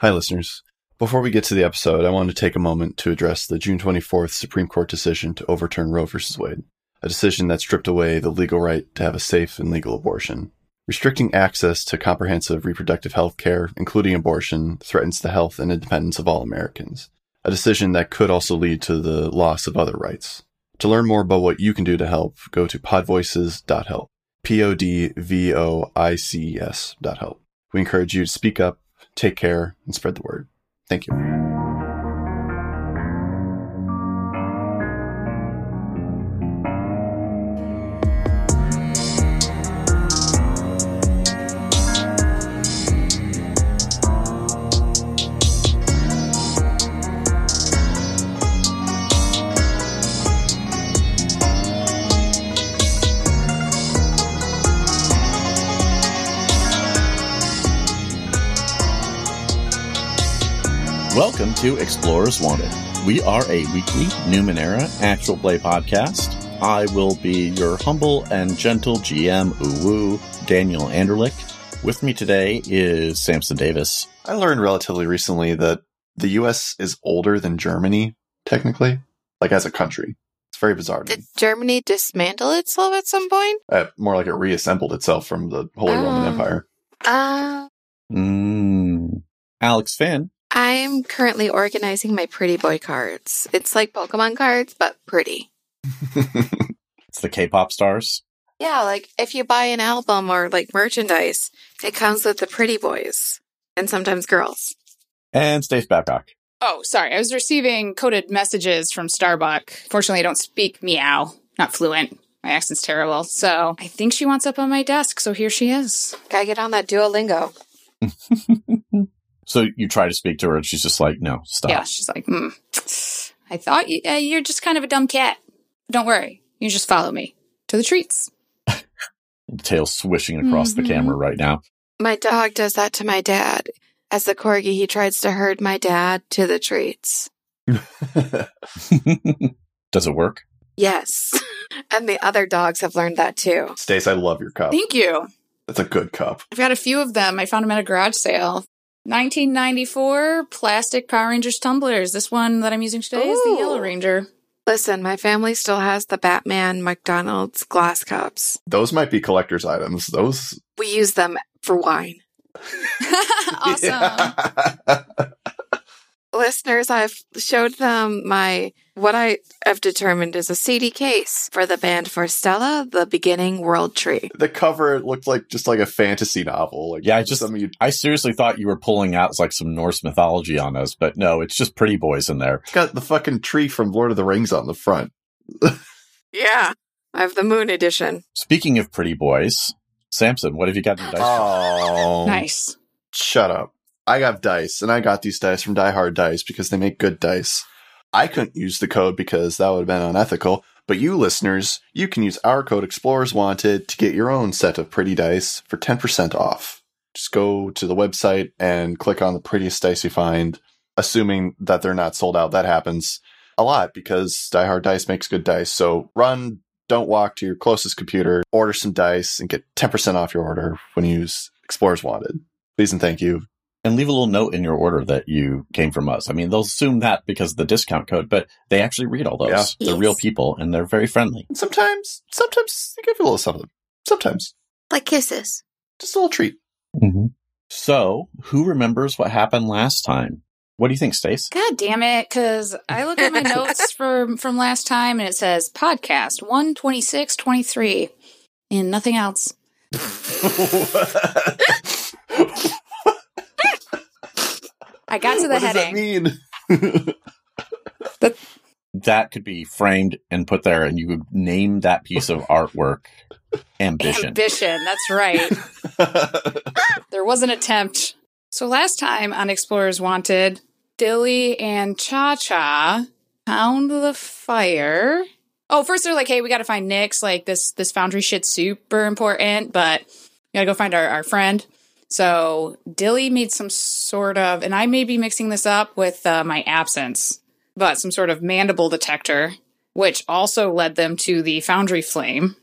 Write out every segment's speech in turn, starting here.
Hi, listeners. Before we get to the episode, I want to take a moment to address the June 24th Supreme Court decision to overturn Roe v. Wade, a decision that stripped away the legal right to have a safe and legal abortion. Restricting access to comprehensive reproductive health care, including abortion, threatens the health and independence of all Americans, a decision that could also lead to the loss of other rights. To learn more about what you can do to help, go to podvoices.help. P O D V O I C E S dot help. We encourage you to speak up, take care, and spread the word. Thank you. To Explorers Wanted. We are a weekly Numenera actual play podcast. I will be your humble and gentle GM, Uwu, Daniel Anderlich. With me today is Samson Davis. I learned relatively recently that the US is older than Germany, technically, like as a country. It's very bizarre. Did Germany dismantle itself at some point? Uh, more like it reassembled itself from the Holy Roman Oh. Empire. Uh, Mm. Alex Finn. I'm currently organizing my pretty boy cards. It's like Pokemon cards, but pretty. It's the K-pop stars. Yeah, like if you buy an album or like merchandise, it comes with the pretty boys and sometimes girls. And Steve Babcock. Oh, sorry. I was receiving coded messages from Starbuck. Fortunately, I don't speak meow. Not fluent. My accent's terrible. So I think she wants up on my desk. So here she is. Gotta get on that Duolingo. So you try to speak to her and she's just like, no, stop. Yeah, she's like, hmm. I thought you, uh, you're just kind of a dumb cat. Don't worry. You just follow me to the treats. Tail swishing across the Mhm. camera right now. My dog does that to my dad. As the corgi, he tries to herd my dad to the treats. Does it work? Yes. and the other dogs have learned that too. Stace, I love your cup. Thank you. That's a good cup. I've got a few of them. I found them at a garage sale. 1994 plastic Power Rangers tumblers. This one that I'm using today is the Yellow Ranger. Listen, my family still has the Batman McDonald's glass cups. Those might be collector's items. Those. We use them for wine. awesome. Listeners, I've showed them my what I have determined is a CD case for the band Forestella, the beginning world tree. the cover looked like just like a fantasy novel. Like Yeah, I just- some of you I seriously thought you were pulling out like some Norse mythology on us, but no, it's just pretty boys in there. It's got the fucking tree from Lord of the Rings on the front. Yeah. I have the moon edition. Speaking of pretty boys, Samson, what have you got in your dice? Oh, nice. Shut up. I got dice, and I got these dice from Die Hard Dice because they make good dice. I couldn't use the code because that would have been unethical. But you listeners, you can use our code Explorers Wanted to get your own set of pretty dice for 10% off. Just go to the website and click on the prettiest dice you find, assuming that they're not sold out. That happens a lot because Die Hard Dice makes good dice. So run, don't walk to your closest computer, order some dice, and get 10% off your order when you use Explorers Wanted. Please and thank you. And leave a little note in your order that you came from us. I mean, they'll assume that because of the discount code, but they actually read all those. Yeah. They're Yes. real people and they're very friendly. And sometimes, sometimes they give you a little something. Sometimes. Like kisses. Just a little treat. Mm-hmm. So, who remembers what happened last time? What do you think, Stace? God damn it. Cause I look at my notes from, from last time and it says podcast 12623 and nothing else. I got to the what does that heading. mean? That could be framed and put there, and you would name that piece of artwork Ambition. Ambition. That's right. There was an attempt. So last time on Explorers Wanted, Dilly and Cha Cha found the fire. Oh, first they're like, "Hey, we got to find Nyx. Like this, this foundry shit's super important, but we got to go find our, our friend." So Dilly made some sort of, and I may be mixing this up with uh, my absence, but some sort of mandible detector, which also led them to the foundry flame.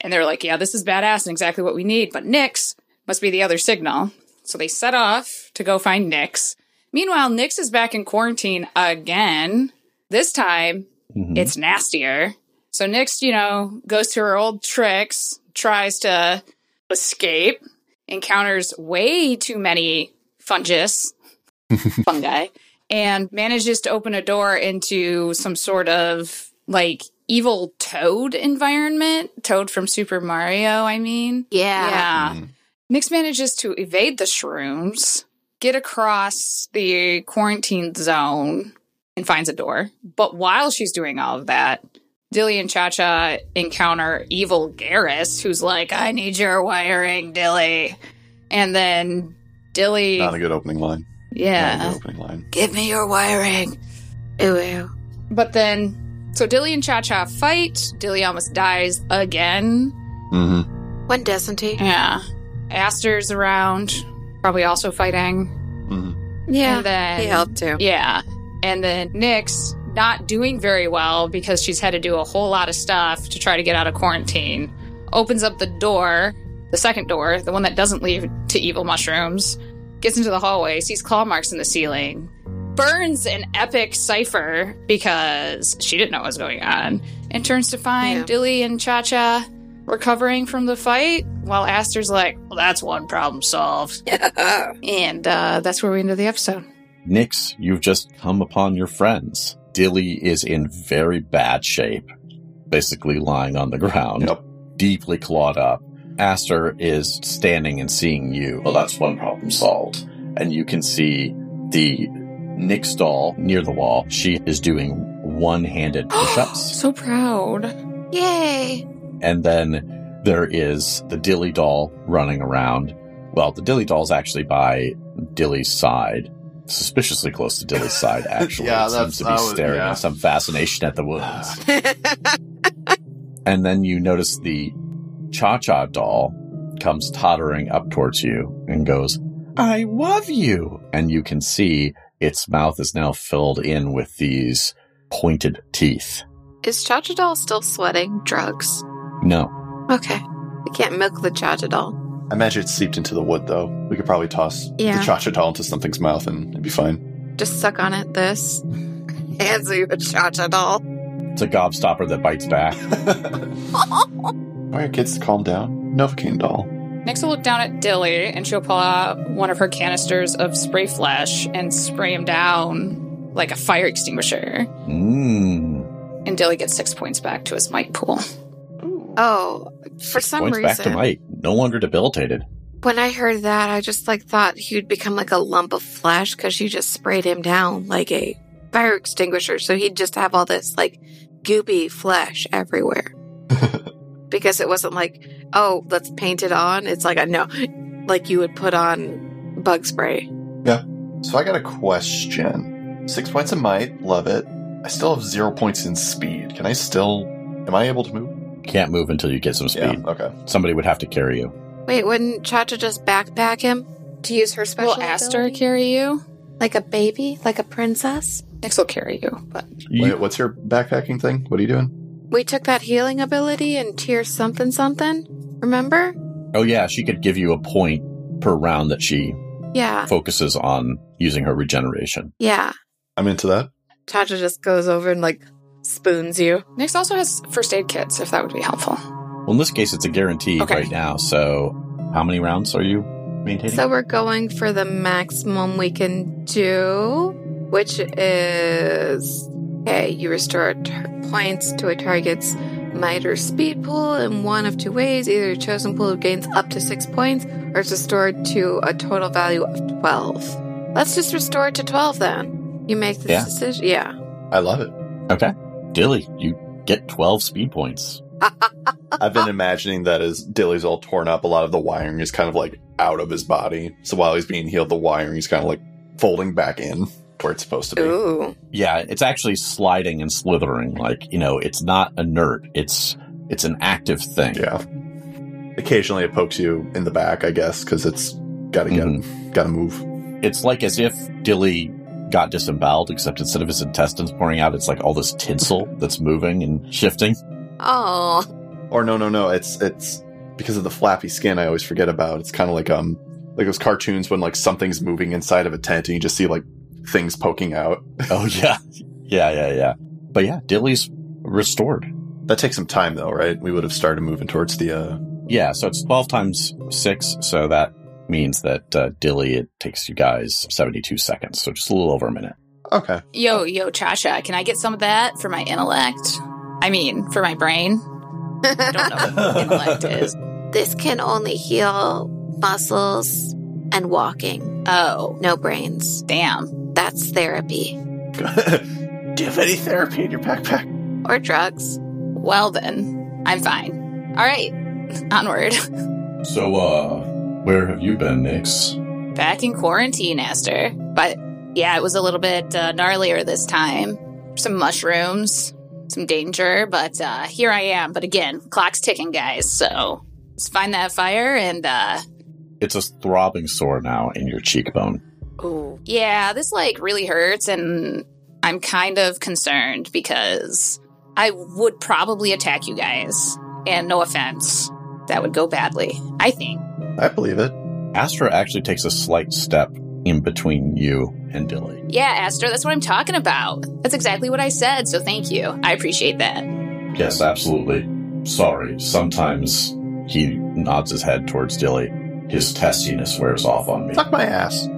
And they're like, yeah, this is badass and exactly what we need. But Nyx must be the other signal. So they set off to go find Nyx. Meanwhile, Nyx is back in quarantine again. This time, Mhm. it's nastier. So Nyx, you know, goes to her old tricks, tries to escape, encounters way too many fungus, fungi, and manages to open a door into some sort of like evil toad environment. Toad from Super Mario, I mean. Yeah. Yeah. Mhm. Nyx manages to evade the shrooms, get across the quarantine zone, and finds a door. But while she's doing all of that, Dilly and Cha Cha encounter evil Garrus, who's like, I need your wiring, Dilly. And then Dilly. Not a good opening line. Not a yeah. good opening line. Give me your wiring. Ew, ew. But then, so Dilly and Cha Cha fight. Dilly almost dies again. Mm-hmm. When doesn't he? Yeah. Aster's around, probably also fighting. Mm-hmm. Yeah. And then he helped too. Yeah. And then Nyx not doing very well because she's had to do a whole lot of stuff to try to get out of quarantine. Opens up the door, the second door, the one that doesn't lead to evil mushrooms, gets into the hallway, sees claw marks in the ceiling, burns an epic cipher because she didn't know what was going on, and turns to find Yeah. Dilly and Cha Cha recovering from the fight, while Aster's like, well, that's one problem solved. And uh, that's where we end the episode. Nyx, you've just come upon your friends. Dilly is in very bad shape, basically lying on the ground, Yep. deeply clawed up. Aster is standing and seeing you. Well, that's one problem solved. And you can see the Nyx doll near the wall. She is doing one-handed push-ups. So proud. Yay. and then there is the Dilly doll running around. Well, the Dilly doll's actually by Dilly's side. Suspiciously close to Dilly's side, actually. Yeah, it that's- seems to be I was- staring yeah. at some fascination at the wounds. and then you notice the Cha Cha doll comes tottering up towards you and goes, I love you. And you can see its mouth is now filled in with these pointed teeth. Is Cha Cha doll still sweating drugs? No. Okay. We can't milk the Cha Cha doll. I imagine it's seeped into the wood, though. We could probably toss Yeah. the cha-cha doll into something's mouth and it'd be fine. Just suck on it. This. Hands you a Chacha doll. It's a gobstopper that bites back. All right, kids, calm down. Novocaine doll. Nyx will look down at Dilly and she'll pull out one of her canisters of spray flesh and spray him down like a fire extinguisher. Mmm. And Dilly gets six points back to his might pool. Oh, for some Points back to reason, Mike. No longer debilitated. when I heard that, I just like thought he would become like a lump of flesh because you just sprayed him down like a fire extinguisher. So he'd just have all this like goopy flesh everywhere. because it wasn't like, oh, let's paint it on. It's like I know, like you would put on bug spray. Yeah. So I got a question. Six points of might, love it. I still have zero points in speed. Can I still? Am I able to move? Can't move until you get some speed. Yeah. Okay. Somebody would have to carry you. Wait, wouldn't Chacha just backpack him to use her special? Will Aster ability? carry you? like a baby, like a princess? Nyx will carry you, but You- Wait, what's your backpacking thing? What are you doing? We took that healing ability and tier something something. Remember? oh yeah, she could give you a point per round that she Yeah, focuses on using her regeneration. yeah. I'm into that. Chacha just goes over and like spoons you. Nyx also has first aid kits if that would be helpful. Well, in this case, it's a guarantee Okay. right now. So, how many rounds are you maintaining? So we're going for the maximum we can do, which is okay. You restore tar- points to a target's might or speed pool in one of two ways. Either a chosen pool gains up to six points, or it's restored to a total value of twelve. Let's just restore it to twelve then. You make this Yeah. decision. Yeah. I love it. okay, Dilly, you get twelve speed points. I've been imagining that as Dilly's all torn up, a lot of the wiring is kind of like out of his body. So while he's being healed, the wiring is kind of like folding back in where it's supposed to be. Ooh. Yeah, it's actually sliding and slithering. Like you know, it's not inert. It's it's an active thing. Yeah. Occasionally it pokes you in the back, I guess, because it's got to get, Mhm. got to move. It's like as if Dilly got disemboweled, except instead of his intestines pouring out, it's like all this tinsel that's moving and shifting. Oh. Or no, no, no. It's it's because of the flappy skin. I always forget about. It's kind of like um Like those cartoons when like something's moving inside of a tent and you just see like things poking out. Oh yeah, yeah, yeah, yeah. But yeah, Dilly's restored. That takes some time though, right? We would have started moving towards the uh Yeah, so it's twelve times six, so that means that uh, Dilly it takes you guys seventy-two seconds, so just a little over a minute. Okay. Yo, yo, Cha Cha, can I get some of that for my intellect? I mean, for my brain. I don't know what intellect is. This can only heal muscles and walking. Oh, No brains. damn. That's therapy. Do you have any therapy in your backpack? Or drugs. Well then, I'm fine. All right, onward. So, uh, where have you been, Nyx? Back in quarantine, Esther. But yeah, it was a little bit uh, gnarlier this time. Some mushrooms, some danger, but uh, here I am. But again, clock's ticking, guys. So let's find that fire and uh, It's a throbbing sore now in your cheekbone. Ooh. Yeah, this like really hurts, and I'm kind of concerned because I would probably attack you guys. And no offense, that would go badly, I think. I believe it. Astra actually takes a slight step in between you and Dilly. Yeah, Esther, that's what I'm talking about. That's exactly what I said, so thank you. I appreciate that. Yes, absolutely. Sorry. Sometimes he nods his head towards Dilly. His testiness wears off on me. Fuck my ass.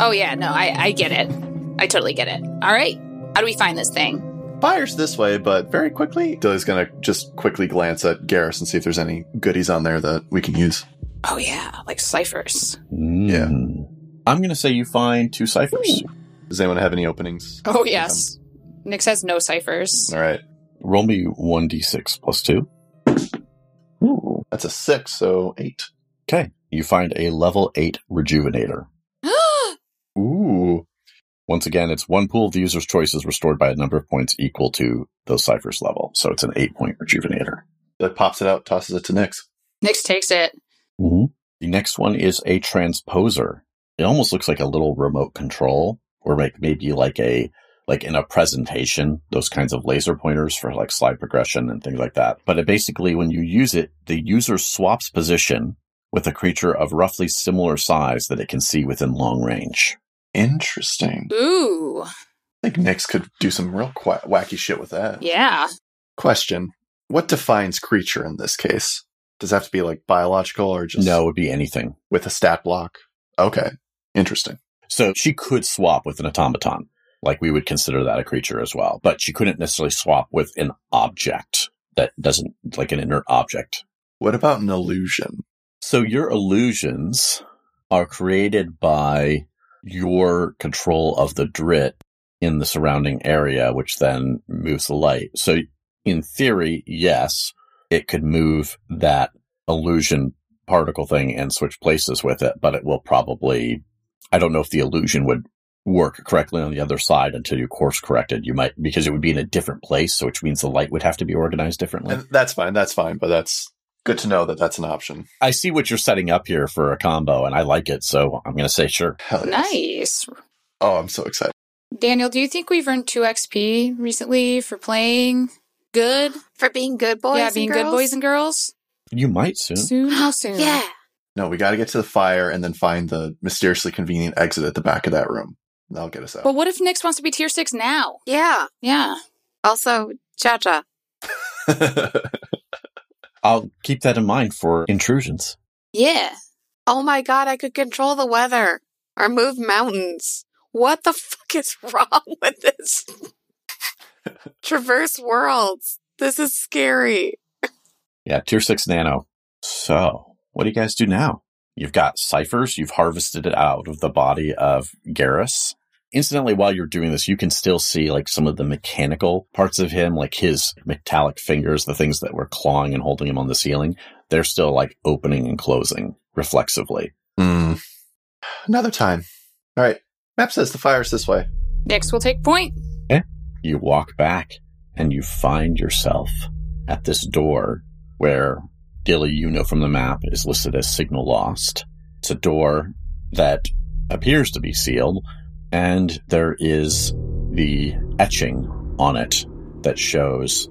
Oh, yeah, no, I, I get it. I totally get it. All right, how do we find this thing? Fire's this way, but very quickly. Dilly's gonna just quickly glance at Garrus and see if there's any goodies on there that we can use. Oh, yeah, like ciphers. Yeah. I'm going to say you find two ciphers. Does anyone have any openings? Oh, yes. Nyx has no ciphers. All right. Roll me 1d6 plus 2. Ooh, that's a six, so eight. Okay. You find a level 8 rejuvenator. Ooh. Once again, it's one pool of the user's choice is restored by a number of points equal to those ciphers level. So it's an 8 point rejuvenator. That pops it out, tosses it to Nyx. Nyx takes it. Mm-hmm. The next one is a transposer. It almost looks like a little remote control, or like maybe like a like in a presentation, those kinds of laser pointers for like slide progression and things like that. But it basically, when you use it, the user swaps position with a creature of roughly similar size that it can see within long range. Interesting. Ooh, I think Nyx could do some real qu- wacky shit with that. yeah. Question. What defines creature in this case? Does it have to be like biological or just No, it would be anything. with a stat block? Okay. Interesting. So she could swap with an automaton. Like we would consider that a creature as well, but she couldn't necessarily swap with an object that doesn't like an inert object. What about an illusion? So your illusions are created by your control of the drit in the surrounding area, which then moves the light. So in theory, yes, it could move that illusion particle thing and switch places with it, but it will probably, I don't know if the illusion would work correctly on the other side until you course corrected. You might, because it would be in a different place, which means the light would have to be organized differently. And that's fine. That's fine. But that's good to know that that's an option. I see what you're setting up here for a combo and I like it. So I'm going to say sure. Hell yes. Nice. Oh, I'm so excited. Daniel, do you think we've earned 2 XP recently for playing good? For being good boys. yeah, and being good girls? boys and girls? You might soon. Soon? How oh, soon? Yeah. No, we got to get to the fire and then find the mysteriously convenient exit at the back of that room. That'll get us out. But what if Nyx wants to be tier 6 now? Yeah. Yeah. Also, Cha Cha. I'll keep that in mind for intrusions. Yeah. Oh my god, I could control the weather or move mountains. What the fuck is wrong with this? Traverse worlds. This is scary. Yeah, tier six nano. So what do you guys do now? You've got ciphers. You've harvested it out of the body of Garrus. Incidentally, while you're doing this, you can still see like some of the mechanical parts of him, like his metallic fingers, the things that were clawing and holding him on the ceiling. They're still like opening and closing reflexively. Hmm. Another time. All right. Map says the fire's this way. Next, we'll take point. You walk back and you find yourself at this door where Dilly, you know from the map, is listed as signal lost. It's a door that appears to be sealed, and there is the etching on it that shows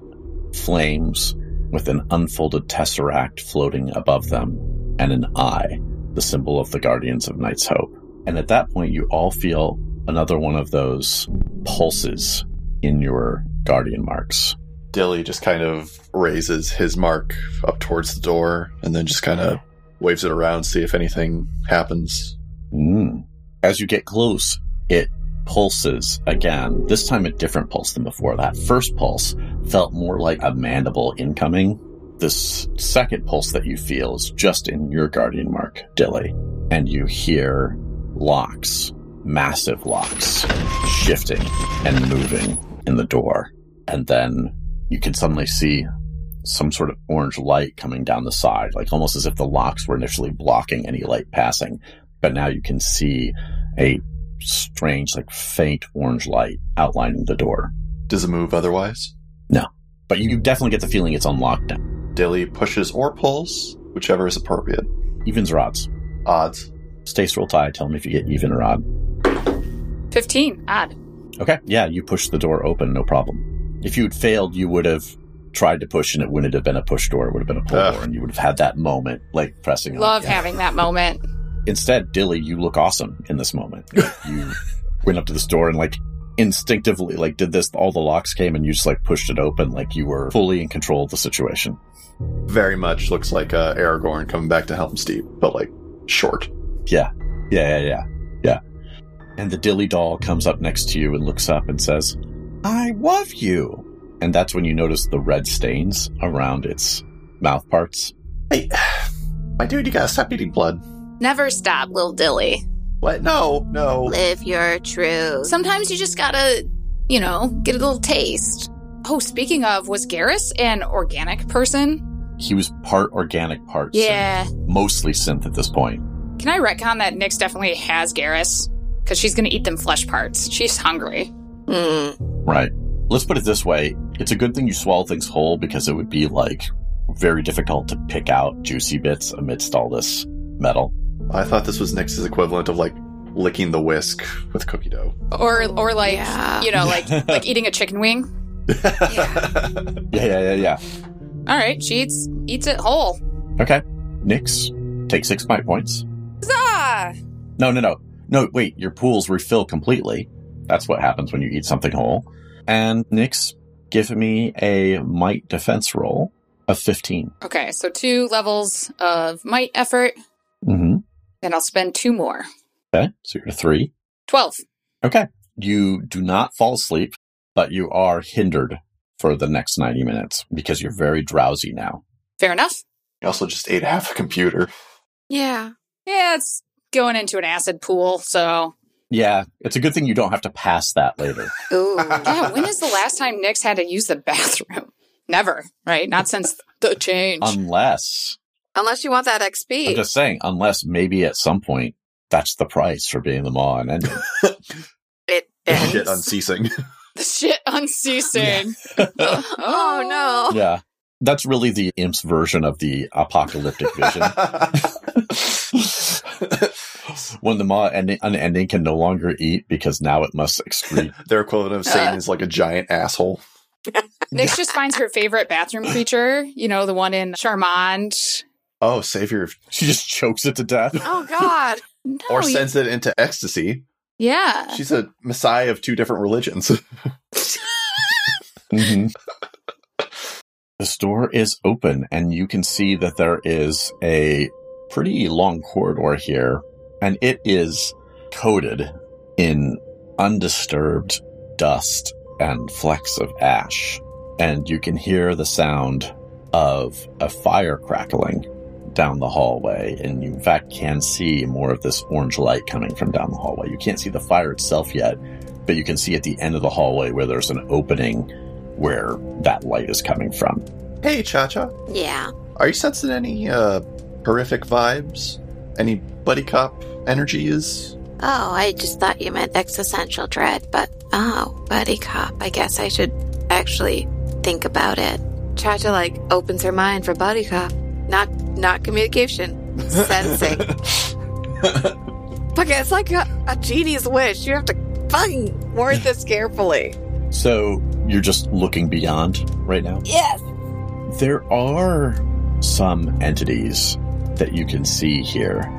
flames with an unfolded tesseract floating above them and an eye the symbol of the Guardians of Night's Hope. And at that point, you all feel another one of those pulses in your Guardian marks. Dilly just kind of raises his mark up towards the door and then just kind of waves it around, see if anything happens. Mm. As you get close, it pulses again, this time a different pulse than before. That first pulse felt more like a mandible incoming. This second pulse that you feel is just in your guardian mark, Dilly. And you hear locks, massive locks, shifting and moving in the door. And then you can suddenly see some sort of orange light coming down the side, like almost as if the locks were initially blocking any light passing. But now you can see a strange, like faint orange light outlining the door. Does it move otherwise? No. But you definitely get the feeling it's unlocked now. Dilly pushes or pulls, whichever is appropriate. Evens or odds. Odds. Stace roll tie. Tell me if you get even or odd. 15. Odd. Okay. Yeah, you push the door open, no problem. If you had failed, you would have tried to push and it wouldn't have been a push door. It would have been a pull Ugh. door and you would have had that moment, like pressing on. Love Yeah. having that moment. Instead, Dilly, you look awesome in this moment. you went up to this door and like instinctively like did this all the locks came and you just like pushed it open like you were fully in control of the situation Very much looks like uh, Aragorn coming back to Helm's Deep, but like short. yeah yeah yeah yeah yeah and the dilly doll comes up next to you and looks up and says i love you and that's when you notice the red stains around its mouth parts Hey, my dude, you gotta stop eating blood. Never stop, Lil Dilly. What? No, no. Live your truth. Sometimes you just gotta, you know, get a little taste. Oh, speaking of, was Garrus an organic person? he was part organic part synth, Yeah. mostly synth at this point Can I retcon that Nyx definitely has Garrus? Because she's gonna eat them flesh parts. She's hungry. Hmm. Right. Let's put it this way. It's a good thing you swallow things whole because it would be like very difficult to pick out juicy bits amidst all this metal. I thought this was Nyx's equivalent of like licking the whisk with cookie dough. Or or like Yeah. you know, like like eating a chicken wing. Yeah. Yeah, yeah, yeah, yeah. Alright, she eats eats it whole. Okay. Nyx, take six bite points. Ah! No, no, no. No, wait, your pools refill completely. That's what happens when you eat something whole. And Nyx, give me a might defense roll of 15. Okay, so two levels of might effort, Mm-hmm. and I'll spend two more. Okay, so you're three. Twelve. Okay. You do not fall asleep, but you are hindered for the next 90 minutes because you're very drowsy now. Fair enough. You also just ate half a computer. yeah. Yeah, it's going into an acid pool, so Yeah, it's a good thing you don't have to pass that later. Ooh. yeah, when is the last time Nyx had to use the bathroom? Never, right? Not since the change. unless, Unless you want that XP. I'm just saying, unless maybe at some point that's the price for being the Maw Unending. it ends. Shit unceasing. the shit unceasing. oh no. yeah. That's really the imp's version of the apocalyptic vision. When the Maw ending, unending can no longer eat because now it must excrete. Their equivalent of Satan is like a giant asshole. Nyx just finds her favorite bathroom creature, you know, the one in Charmand. Oh, savior she just chokes it to death. Oh god. No, or you- sends it into ecstasy. yeah. She's a messiah of two different religions. Mhm. the store is open, and you can see that there is a pretty long corridor here, and it is coated in undisturbed dust and flecks of ash. And you can hear the sound of a fire crackling down the hallway, and you in fact can see more of this orange light coming from down the hallway. You can't see the fire itself yet, but you can see at the end of the hallway where there's an opening where that light is coming from. hey, Cha Cha. Yeah. Are you sensing any uh, horrific vibes? Any buddy cop energies? Oh, I just thought you meant existential dread, but oh, buddy cop. I guess I should actually think about it. Chacha like opens her mind for buddy cop, not not communication, sensing. Fuck, it's like a, a genie's wish. You have to fucking word this carefully. So you're just looking beyond right now? Yes. There are some entities that you can see here,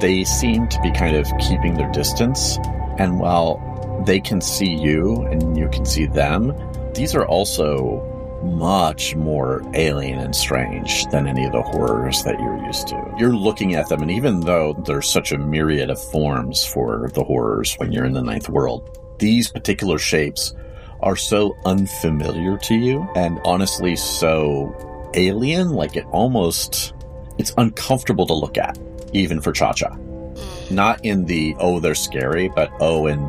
they seem to be kind of keeping their distance. And while they can see you and you can see them, these are also much more alien and strange than any of the horrors that you're used to. You're looking at them, and even though there's such a myriad of forms for the horrors when you're in the ninth world, these particular shapes are so unfamiliar to you and honestly so alien, like it almost, it's uncomfortable to look at, even for Cha Cha. Not in the, oh, they're scary, but oh, and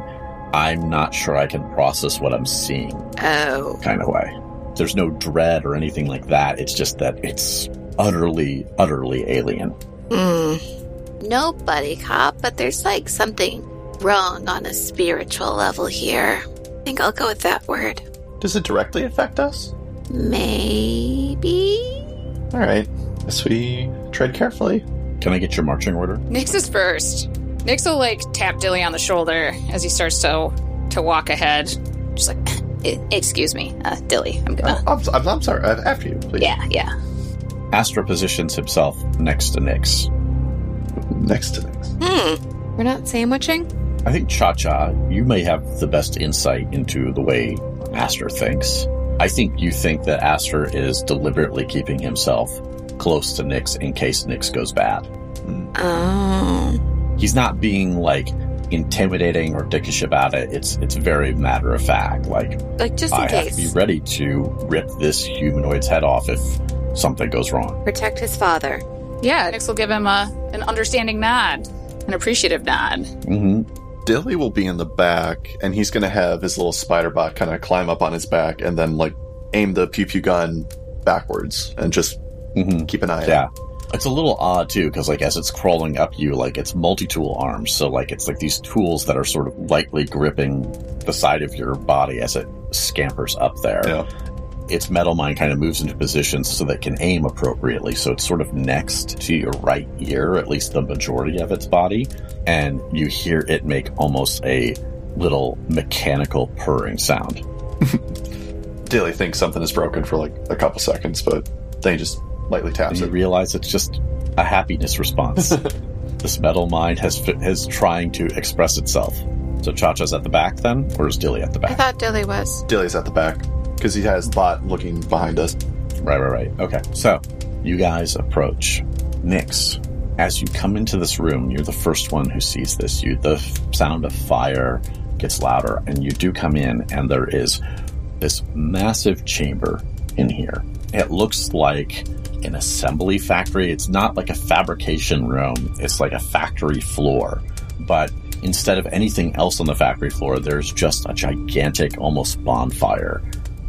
I'm not sure I can process what I'm seeing Oh. kind of way. There's no dread or anything like that. It's just that it's utterly, utterly alien. Mm. No, buddy cop, but there's like something wrong on a spiritual level here. I think I'll go with that word. Does it directly affect us? Maybe? All right. Guess we tread carefully. Can I get your marching order? Nyx is first. Nyx will like tap Dilly on the shoulder as he starts to to walk ahead. Just like, "E- excuse me, uh, Dilly. I'm gonna. I'm, I'm, I'm sorry. Uh, After you, please. Yeah, yeah. Astra positions himself next to Nyx. Next to Nyx. Hmm. We're not sandwiching? I think Cha Cha, you may have the best insight into the way Astra thinks. I think you think that Astra is deliberately keeping himself close to Nyx in case Nyx goes bad. Oh. He's not being like intimidating or dickish about it. It's it's very matter of fact. Like Like, just in I have to case. be ready to rip this humanoid's head off if something goes wrong. Protect his father. Yeah, Nyx will give him a an understanding nod, an appreciative nod. hmm Dilly will be in the back, and he's going to have his little spider bot kind of climb up on his back and then, like, aim the pew pew gun backwards and just hmm keep an eye Yeah. out. It's a little odd too, because like as it's crawling up you, like it's multi-tool arms, so like it's like these tools that are sort of lightly gripping the side of your body as it scampers up there. Yeah. Its metal mine kind of moves into position so that it can aim appropriately. So it's sort of next to your right ear, at least the majority of its body, and you hear it make almost a little mechanical purring sound. Dilly thinks something is broken for like a couple seconds, but then he just lightly And taps you it. realize it's just a happiness response. this metal mind has fi- is trying to express itself. So Cha-Cha's at the back then, or is Dilly at the back? I thought Dilly was. Dilly's at the back because he has Bot looking behind us. Right, right, right. Okay. So you guys approach Nyx. As you come into this room, you're the first one who sees this. You the sound of fire gets louder, and you do come in, and there is this massive chamber in here. It looks like an assembly factory. It's not like a fabrication room. It's like a factory floor. But instead of anything else on the factory floor, there's just a gigantic, almost bonfire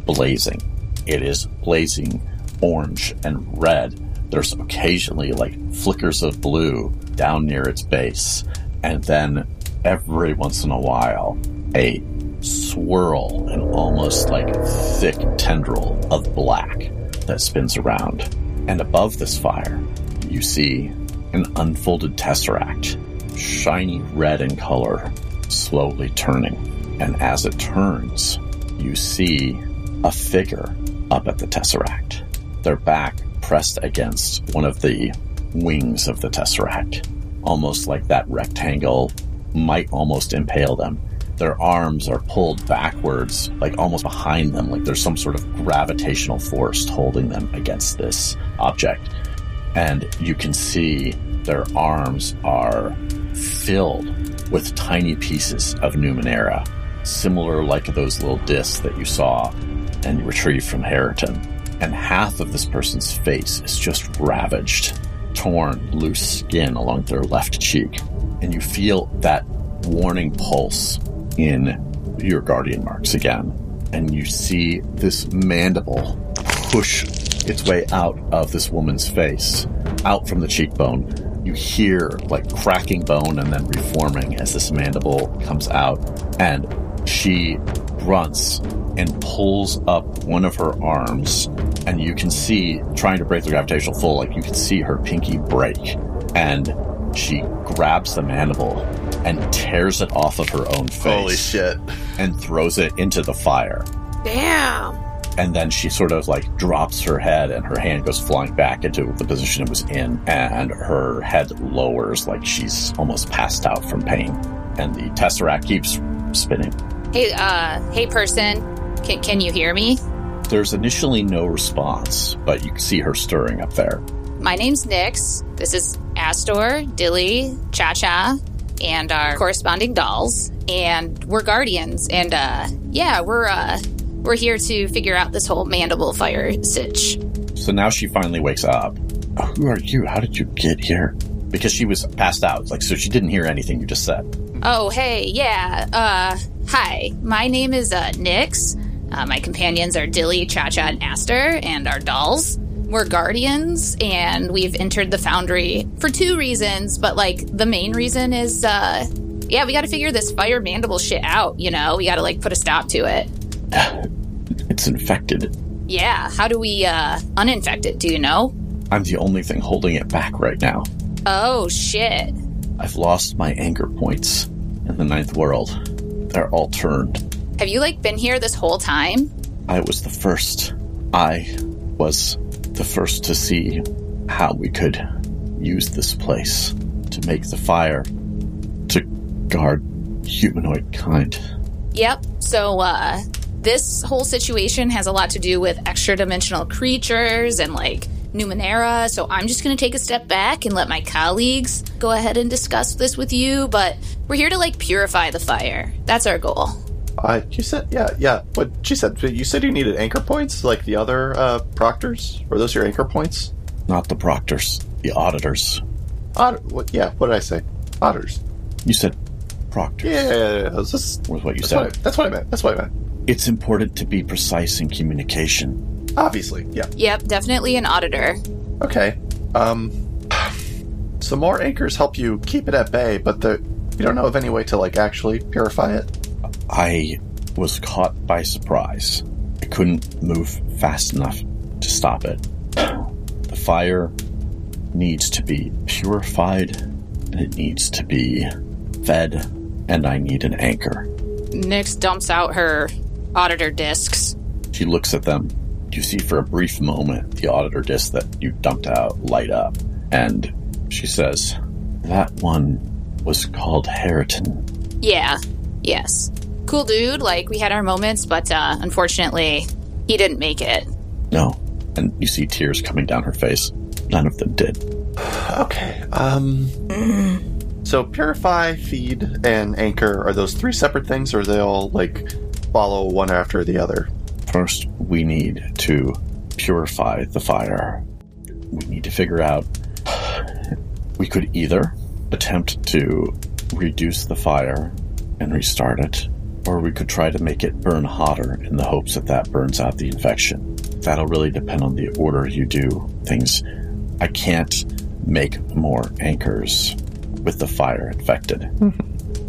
blazing. It is blazing orange and red. There's occasionally like flickers of blue down near its base. And then every once in a while, a swirl and almost like thick tendril of black that spins around. And above this fire, you see an unfolded tesseract, shiny red in color, slowly turning. And as it turns, you see a figure up at the tesseract, their back pressed against one of the wings of the tesseract, almost like that rectangle might almost impale them. Their arms are pulled backwards, like almost behind them, like there's some sort of gravitational force holding them against this object. And you can see their arms are filled with tiny pieces of Numenera, similar like those little discs that you saw and retrieved from Harriton. And half of this person's face is just ravaged, torn, loose skin along their left cheek. And you feel that warning pulse in your guardian marks again. And you see this mandible push its way out of this woman's face, out from the cheekbone. You hear like cracking bone and then reforming as this mandible comes out. And she grunts and pulls up one of her arms. And you can see, trying to break the gravitational pull, like you can see her pinky break. And she grabs the mandible and tears it off of her own face Holy shit. and throws it into the fire. Damn. and then she sort of like drops her head and her hand goes flying back into the position it was in and her head lowers like she's almost passed out from pain and the tesseract keeps spinning Hey, uh, hey, person, can, can you hear me? there's initially no response but you can see her stirring up there My name's Nyx. This is Astor, Dilly, Cha Cha, and our corresponding dolls. And we're guardians. And uh, yeah, we're uh, we're here to figure out this whole mandible fire sitch. so now she finally wakes up who are you how did you get here because she was passed out like so she didn't hear anything you just said Oh, hey, yeah. Uh, hi. My name is uh, Nyx. Uh, my companions are Dilly, Cha Cha, and Astor, and our dolls. We're guardians, and we've entered the foundry for two reasons, but like the main reason is, uh, yeah, we got to figure this fire mandible shit out. You know, we got to like put a stop to it. it's infected Yeah, how do we uh, uninfect it? Do you know? i'm the only thing holding it back right now Oh shit. I've lost my anger points in the ninth world. They're all turned. Have you like been here this whole time? I was the first. I was the first to see how we could use this place to make the fire to guard humanoid kind. Yep. So, uh, this whole situation has a lot to do with extra dimensional creatures and like Numenera. So, I'm just going to take a step back and let my colleagues go ahead and discuss this with you. But we're here to like purify the fire. That's our goal. Uh, you said, yeah, yeah. What she said, you said you needed anchor points like the other uh, proctors? Were those your anchor points? Not the proctors, the auditors. Otter, what, yeah, what did I say? Auditors. You said proctors. Yeah, that's, just, Was what you that's, said. what I, that's what I meant. That's what I meant. It's important to be precise in communication. Obviously, yeah. Yep, definitely an auditor. Okay. Um, some more anchors help you keep it at bay, but the you don't know of any way to like actually purify it. I was caught by surprise. I couldn't move fast enough to stop it. The fire needs to be purified, and it needs to be fed, and I need an anchor. Nyx dumps out her auditor discs. She looks at them. You see for a brief moment the auditor disc that you dumped out light up, and she says, That one was called Heriton. Yeah. Yes. Cool dude. Like, we had our moments, but uh, unfortunately, he didn't make it. No. And you see tears coming down her face. None of them did. Okay. Um. So purify, feed, and anchor are those three separate things, or are they all like follow one after the other? First, we need to purify the fire. We need to figure out. We could either attempt to reduce the fire and restart it, or we could try to make it burn hotter in the hopes that that burns out the infection. That'll really depend on the order you do things. I can't make more anchors with the fire infected.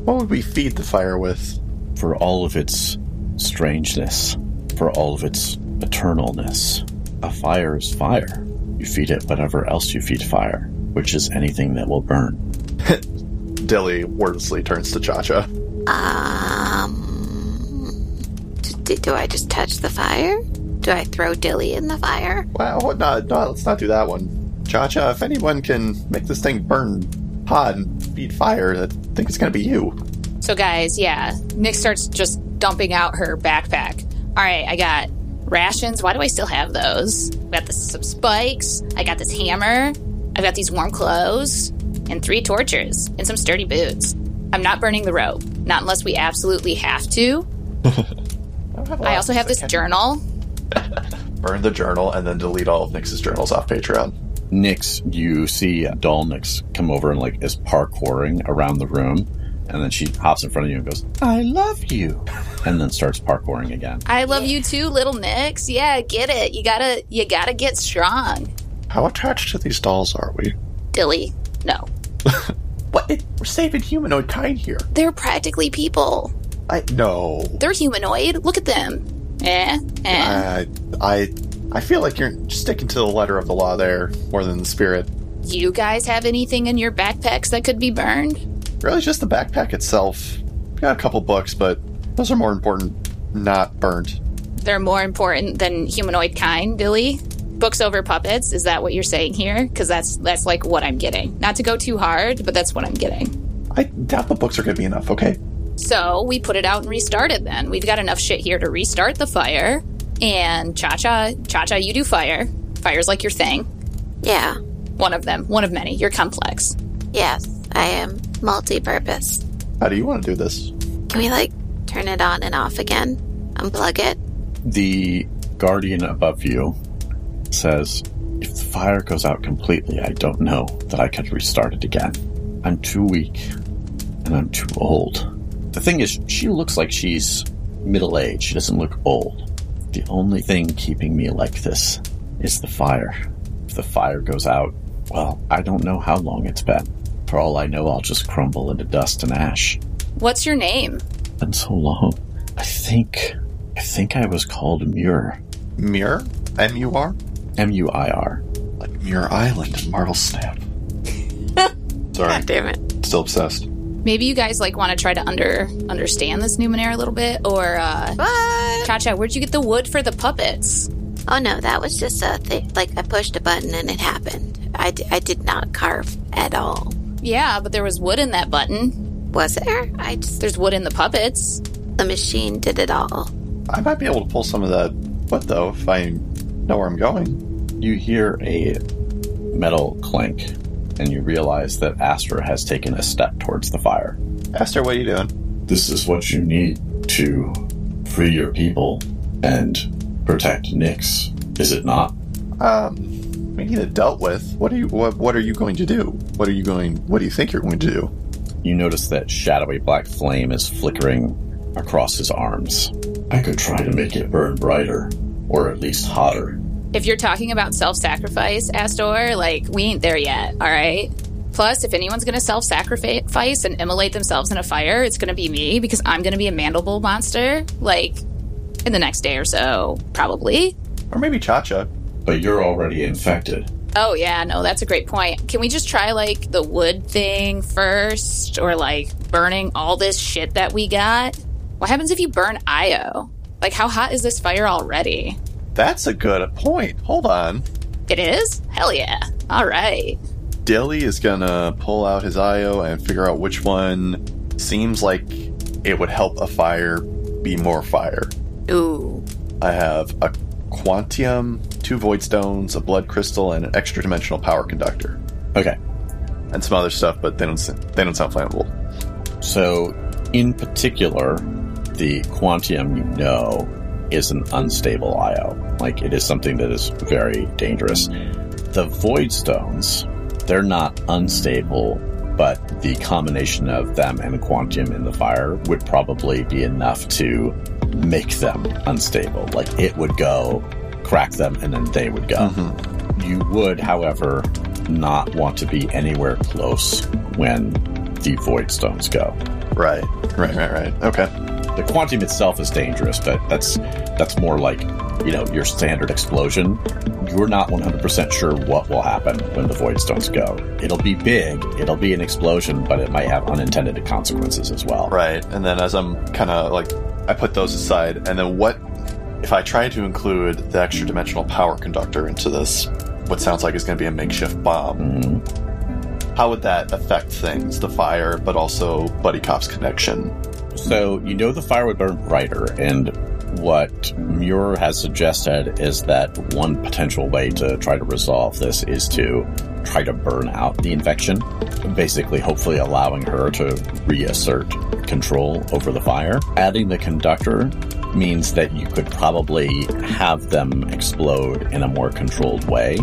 What would we feed the fire with? for all of its strangeness, for all of its eternalness. A fire is fire. You feed it whatever else you feed fire, which is anything that will burn. Dilly wordlessly turns to Cha Cha. Um, d- do I just touch the fire? Do I throw Dilly in the fire? Well, no, no, let's not do that one. Cha Cha, if anyone can make this thing burn hot and feed fire, I think it's gonna be you. So, guys, yeah, Nick starts just dumping out her backpack. All right, I got rations. Why do I still have those? I got this, some spikes. I got this hammer. I've got these warm clothes and three torches and some sturdy boots. I'm not burning the rope, not unless we absolutely have to. don't have a I lot also have this journal. Burn the journal and then delete all of Nyx's journals off Patreon. Nyx, you see Doll Nyx come over and like is parkouring around the room, and then she hops in front of you and goes, "I love you," and then starts parkouring again. I love you too, little Nyx. Yeah, get it. You gotta, you gotta get strong. How attached to these dolls are we? Dilly, no, What? It, we're saving humanoid kind here. they're practically people. I no. They're humanoid. Look at them. Eh, eh. I I I feel like you're sticking to the letter of the law there more than the spirit. You guys have anything in your backpacks that could be burned? Really, just the backpack itself. Got a couple books, but those are more important. Not burned. they're more important than humanoid kind, Dilly. Books over puppets, is that what you're saying here? Because that's that's like what I'm getting. Not to go too hard, but that's what I'm getting. I doubt the books are going to be enough, okay? So we put it out and restarted then. We've got enough shit here to restart the fire. And Cha Cha, Cha Cha, you do fire. Fire's like your thing. Yeah. One of them, one of many. You're complex. Yes, I am multi-purpose. How do you want to do this? Can we like turn it on and off again? Unplug it? The guardian above you says, If the fire goes out completely, I don't know that I could restart it again. I'm too weak and I'm too old. The thing is, she looks like she's middle aged. She doesn't look old. The only thing keeping me like this is the fire. If the fire goes out, well, I don't know how long it's been. For all I know, I'll just crumble into dust and ash. What's your name? Been so long. I think, I think I was called Muir. Muir? M U R? M-U-I-R. Like Muir Island in Marvel Snap. Sorry, God damn it. still obsessed. Maybe you guys like want to try to under understand this Numenera a little bit, or uh, What? Cha Cha, where'd you get the wood for the puppets? Oh no, that was just a thing. Like I pushed a button and it happened. I, d- I did not carve at all. Yeah, but there was wood in that button. Was there? I just There's wood in the puppets. the machine did it all. I might be able to pull some of that wood, though, if I know where I'm going. You hear a metal clink, and you realize that Aster has taken a step towards the fire. Aster, what are you doing? This is what you need to free your people and protect Nyx, is it not? Um, we need it dealt with. What are you? What, what are you going to do? What are you going? What do you think you're going to do? You notice that shadowy black flame is flickering across his arms. I could try to make it burn brighter, or at least hotter. If you're talking about self sacrifice, Aster, like, we ain't there yet, all right? Plus, if anyone's gonna self sacrifice and immolate themselves in a fire, it's gonna be me because I'm gonna be a mandible monster, like, in the next day or so, probably. Or maybe Cha-Cha. But you're already infected. Oh, yeah, no, that's a great point. Can we just try, like, the wood thing first? Or, like, burning all this shit that we got? What happens if you burn Io? Like, how hot is this fire already? That's a good point. Hold on. It is? Hell yeah. All right. Dilly is gonna pull out his IO and figure out which one seems like it would help a fire be more fire. Ooh. I have a quantium, two void stones, a blood crystal, and an extra dimensional power conductor, Okay, and some other stuff, but they don't they don't sound flammable. so in particular, the quantium you know is an unstable IO. Like it is something that is very dangerous. The void stones, they're not unstable, but the combination of them and quantium in the fire would probably be enough to make them unstable. Like it would go, crack them, and then they would go. Mm-hmm. You would, however, not want to be anywhere close when the void stones go. Right, right, right, right. Okay. The quantium itself is dangerous, but that's that's more like you know your standard explosion. You're not 100% sure what will happen when the void stones go. It'll be big, it'll be an explosion, but it might have unintended consequences as well. Right, and then as I'm kind of like, I put those aside, and then what if I try to include the extra dimensional power conductor into this? What sounds like is going to be a makeshift bomb. Mhm. How would that affect things? The fire, but also Buddy Cop's connection. So you know the fire would burn brighter, and what Muir has suggested is that one potential way to try to resolve this is to try to burn out the infection, basically, hopefully allowing her to reassert control over the fire. Adding the conductor means that you could probably have them explode in a more controlled way.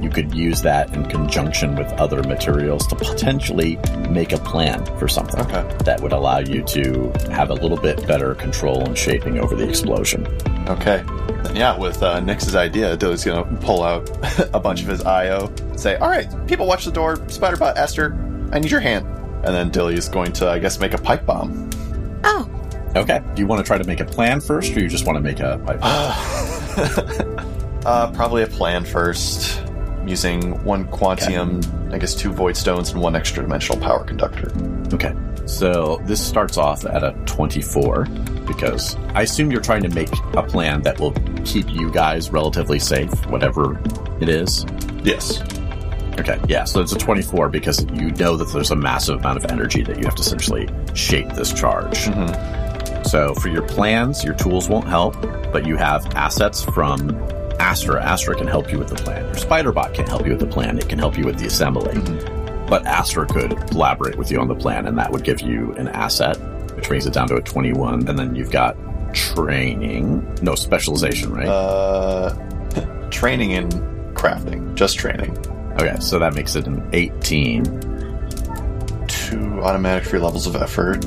You could use that in conjunction with other materials to potentially make a plan for something Okay. that would allow you to have a little bit better control and shaping over the explosion. Okay. Then yeah, with uh, Nyx's idea, Dilly's going to pull out a bunch of his IO, say, "All right, people, watch the door. Spiderbot, Aster, I need your hand." And then Dilly is going to, I guess, make a pipe bomb. Oh. Okay. Do you want to try to make a plan first, or you just want to make a pipe? Uh, probably a plan first, using one quantium, I guess two void stones, and one extra dimensional power conductor. Okay. So this starts off at a 24 because I assume you're trying to make a plan that will keep you guys relatively safe, whatever it is. Yes. Okay, yeah, so it's a 24 because you know that there's a massive amount of energy that you have to essentially shape this charge. Mm-hmm. So for your plans, your tools won't help, but you have assets from Aster. Aster can help you with the plan. Your Spiderbot can help you with the plan. It can help you with the assembly. But Aster could collaborate with you on the plan, and that would give you an asset, which brings it down to a 21. And then you've got training, no specialization, right? Uh, training and crafting. Just training. okay, so that makes it an 18. Two automatic free levels of effort.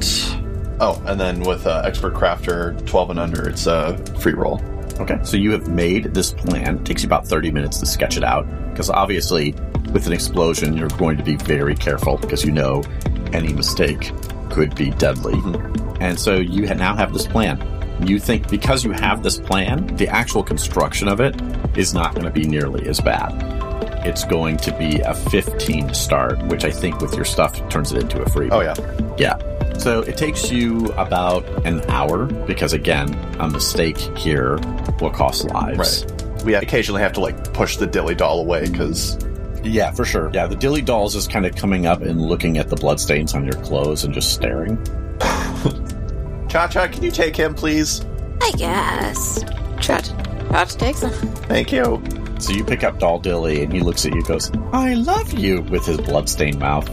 Oh, and then with uh, expert crafter 12 and under, it's a free roll. Okay. So you have made this plan. It takes you about 30 minutes to sketch it out because obviously with an explosion, you're going to be very careful because you know any mistake could be deadly. And so you ha- now have this plan. You think because you have this plan, the actual construction of it is not going to be nearly as bad. It's going to be a 15 start, which I think with your stuff turns it into a free. Oh, yeah. Yeah. So it takes you about an hour because, again, a mistake here will cost lives. Right. We occasionally have to like push the dilly doll away because Yeah, for sure. Yeah, the Dilly Dolls is kind of coming up and looking at the bloodstains on your clothes and just staring. Cha Cha, can you take him, please? I guess. Trot, Trot takes him. Thank you. So you pick up Doll Dilly and he looks at you and goes, I love you, with his bloodstained mouth.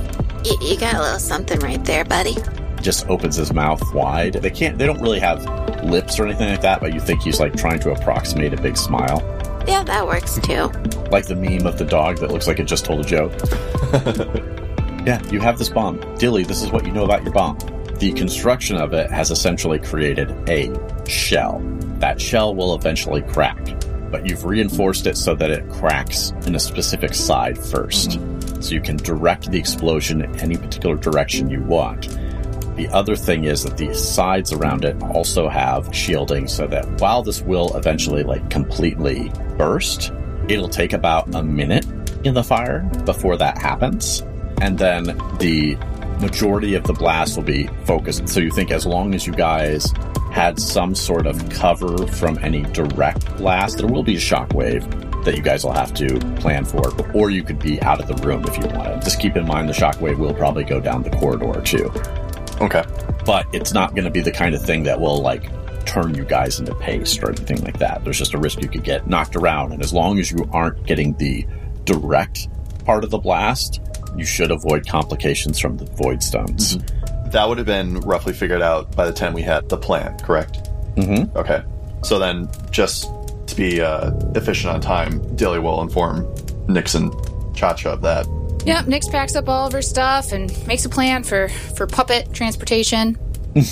Y- you got a little something right there, buddy. Just opens his mouth wide. They can't, they don't really have lips or anything like that, but you think he's like trying to approximate a big smile. Yeah, that works too. Like the meme of the dog that looks like it just told a joke. yeah, you have this bomb. Dilly, this is what you know about your bomb. The construction of it has essentially created a shell. That shell will eventually crack, but you've reinforced it so that it cracks in a specific side 1st So you can direct the explosion in any particular direction you want. The other thing is that the sides around it also have shielding so that while this will eventually like completely burst, it'll take about a minute in the fire before that happens. And then the majority of the blast will be focused. So you think as long as you guys had some sort of cover from any direct blast, there will be a shockwave that you guys will have to plan for, or you could be out of the room if you wanted. Just keep in mind the shockwave will probably go down the corridor too Okay. but it's not going to be the kind of thing that will like turn you guys into paste or anything like that. There's just a risk you could get knocked around, and as long as you aren't getting the direct part of the blast, you should avoid complications from the void stones. That would have been roughly figured out by the time we had the plan, correct? Mm-hmm. Okay. So then, just to be uh, efficient on time, Dilly will inform Nixon Cha Cha of that. Yep, Nyx packs up all of her stuff and makes a plan for, for puppet transportation.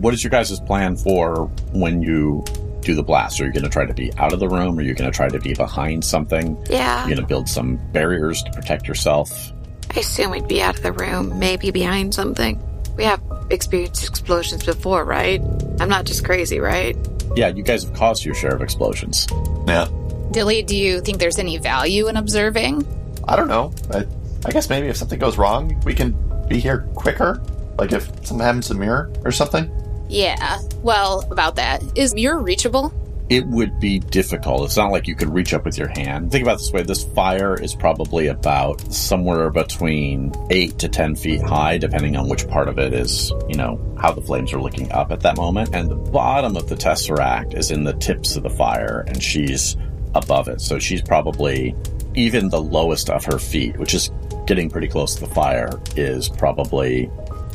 What is your guys' plan for when you do the blast? Are you going to try to be out of the room? Are you going to try to be behind something? Yeah, You're going to build some barriers to protect yourself. I assume we'd be out of the room, maybe behind something. We have experienced explosions before, right? I'm not just crazy, right? Yeah, you guys have caused your share of explosions. Yeah. Dilly, do you think there's any value in observing? I don't know. I, I guess maybe if something goes wrong, we can be here quicker. Like if something happens to the Muir or something. Yeah. Well, about that. Is Muir reachable? it would be difficult. It's not like you could reach up with your hand. Think about it this way this fire is probably about somewhere between 8 to 10 feet high, depending on which part of it is, you know, how the flames are looking up at that moment. And the bottom of the Tesseract is in the tips of the fire, and she's above it. So she's probably even the lowest of her feet, which is getting pretty close to the fire, is probably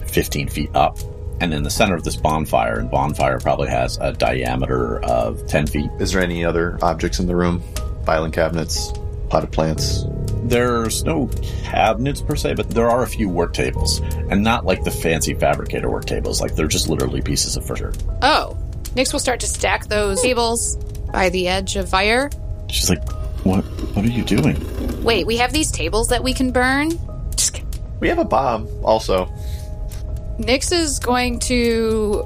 15 feet up. And in the center of this bonfire, and bonfire probably has a diameter of 10 feet. Is there any other objects in the room? Filing cabinets, potted plants. There's no cabinets per se, but there are a few work tables, and not like the fancy fabricator work tables. Like they're just literally pieces of furniture. Oh. Nyx will start to stack those tables by the edge of fire. She's like, "What? What are you doing?" Wait, we have these tables that we can burn? Just kidding. We have a bomb also. Nyx is going to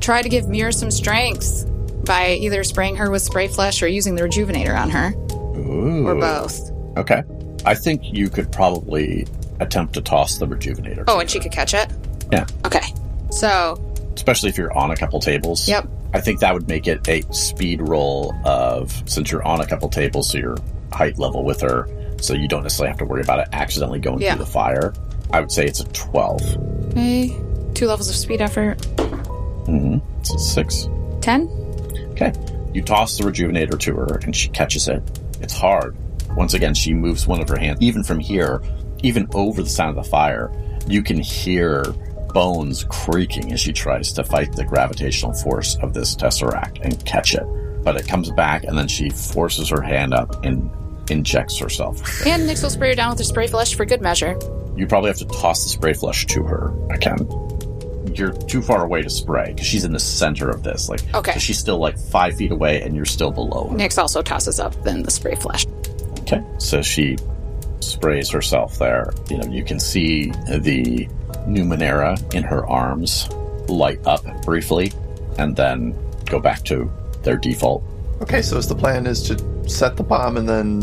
try to give Muir some strength by either spraying her with spray flesh or using the rejuvenator on her, Ooh. or both. Okay. I think you could probably attempt to toss the rejuvenator. Oh, to and she could catch it? Yeah. Okay. So, especially if you're on a couple tables. yep. I think that would make it a speed roll of since you're on a couple tables, so you're height level with her, so you don't necessarily have to worry about it accidentally going Yeah. through the fire. I would say it's a 12. Okay. Two levels of speed effort. Mm-hmm. It's a 6. 10? Okay. You toss the rejuvenator to her and she catches it. It's hard. Once again, she moves one of her hands. Even from here, even over the sound of the fire, you can hear bones creaking as she tries to fight the gravitational force of this tesseract and catch it. But it comes back and then she forces her hand up and injects herself. And Nyx will spray her down with her spray flush for good measure. You probably have to toss the spray flush to her again. You're too far away to spray because she's in the center of this. Like, Okay. so she's still like five feet away, and you're still below her. Nyx also tosses up then the spray flush. Okay. So she sprays herself there. You know, you can see the Numenera in her arms light up briefly and then go back to their default. Okay, so is the plan is to set the bomb and then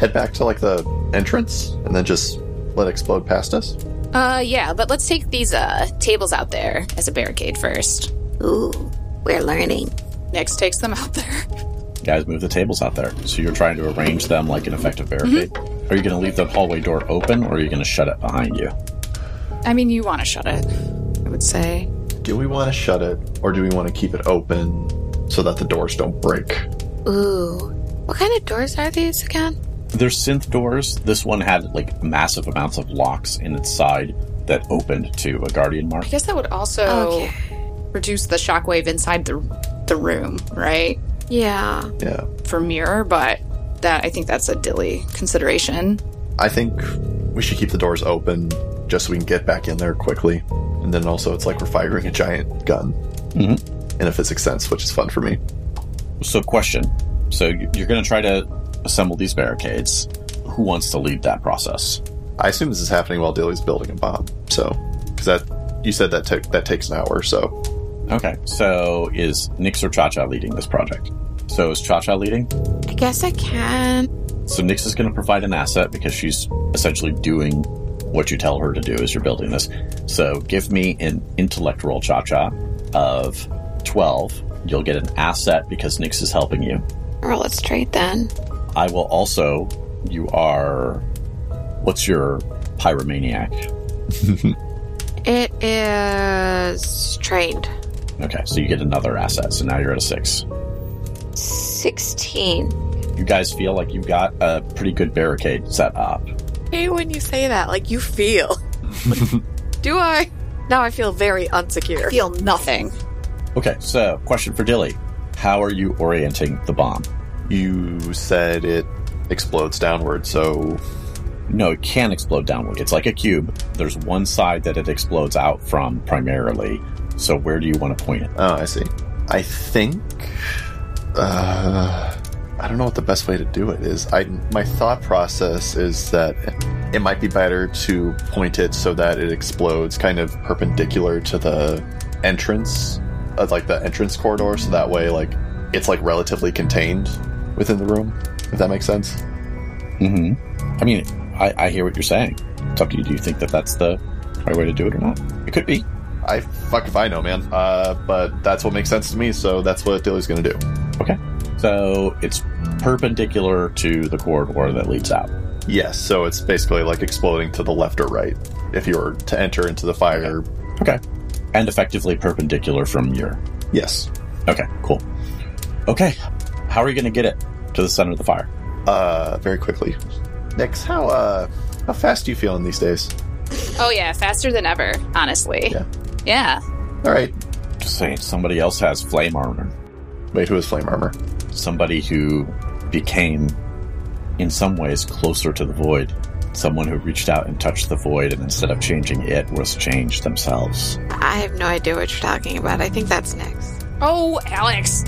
head back to like the entrance and then just let it explode past us? Uh, yeah, but let's take these, uh, tables out there as a barricade first. Ooh, we're learning. Nyx takes them out there. Guys, move the tables out there. So you're trying to arrange them like an effective barricade. Are you going to leave the hallway door open or are you going to shut it behind you? I mean, you want to shut it, I would say. Do we want to shut it or do we want to keep it open so that the doors don't break? Ooh, what kind of doors are these again? They're synth doors. This one had like massive amounts of locks in its side that opened to a guardian mark. I guess that would also Okay. reduce the shockwave inside the the room, right? Yeah. Yeah. For Muir, but that I think that's a dilly consideration. I think we should keep the doors open just so we can get back in there quickly. And then also it's like we're firing a giant gun Mhm. in a physics sense, which is fun for me. So, question. So, you- you're going to try to assemble these barricades. Who wants to lead that process? I assume this is happening while Dilly's building a bomb. So, because that you said that took that takes an hour. So, Okay. So, is Nyx or Cha Cha leading this project? So, is Cha Cha leading? I guess I can. So, Nyx is going to provide an asset because she's essentially doing what you tell her to do as you're building this. So, give me an intellect roll, Cha Cha, of 12. You'll get an asset because Nyx is helping you. Or let's trade then. I will also. You are. What's your pyromaniac? It is trained. Okay, so you get another asset. So now you're at a six. 16. You guys feel like you've got a pretty good barricade set up. Hey, when you say that, like you feel. Do I? Now I feel very unsecure. I Feel nothing. Okay, so question for Dilly. How are you orienting the bomb? you said it explodes downward. So, No, it can explode downward. It's like a cube. There's one side that it explodes out from primarily. So where do you want to point it? oh, I see. I think. Uh, I don't know what the best way to do it is. I my thought process is that it might be better to point it so that it explodes kind of perpendicular to the entrance, uh, like the entrance corridor, so that way, like it's like relatively contained within the room. If that makes sense. Mm-hmm. I mean, I, I hear what you're saying. It's up to you. Do you think that that's the right way to do it or not? It could be. I fuck if I know, man. Uh, but that's what makes sense to me, so that's what Dilly's gonna do. Okay. So it's perpendicular to the corridor that leads out. Yes, so it's basically like exploding to the left or right. If you were to enter into the fire, Okay. And effectively perpendicular from your. yes. Okay, cool. Okay. How are you going to get it to the center of the fire? Uh, very quickly. Nyx, how uh, how fast do you feeling these days? Oh yeah, faster than ever, honestly. Yeah. Yeah. All right. Just saying, somebody else has flame armor. Wait, who has flame armor? Somebody who became, in some ways, closer to the void. Someone who reached out and touched the void, and instead of changing it, was changed themselves. I have no idea what you're talking about. I think that's Nyx. Oh, Alex.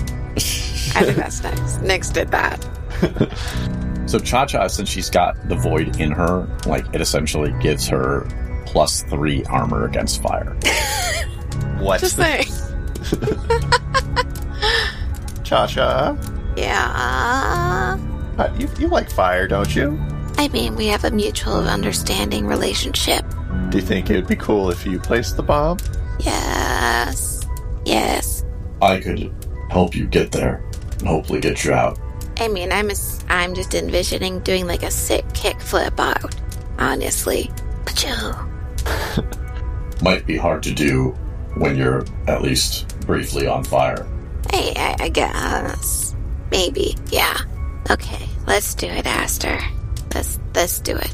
I think that's Nyx. Nyx did that. So Cha Cha, since she's got the void in her, like it essentially gives her plus three armor against fire. What? Just saying. Cha-cha. Yeah. Uh, you, you like fire, don't you? I mean, we have a mutual understanding relationship. Do you think it would be cool if you placed the bomb? Yes. Yes. I could help you get there and hopefully get you out. I mean, I'm a, I'm just envisioning doing like a sick kick flip out. Honestly. Pachoo. Might be hard to do when you're at least briefly on fire. Hey, I, I guess. Maybe. Yeah. Okay. Let's do it, Aster. Let's let's do it.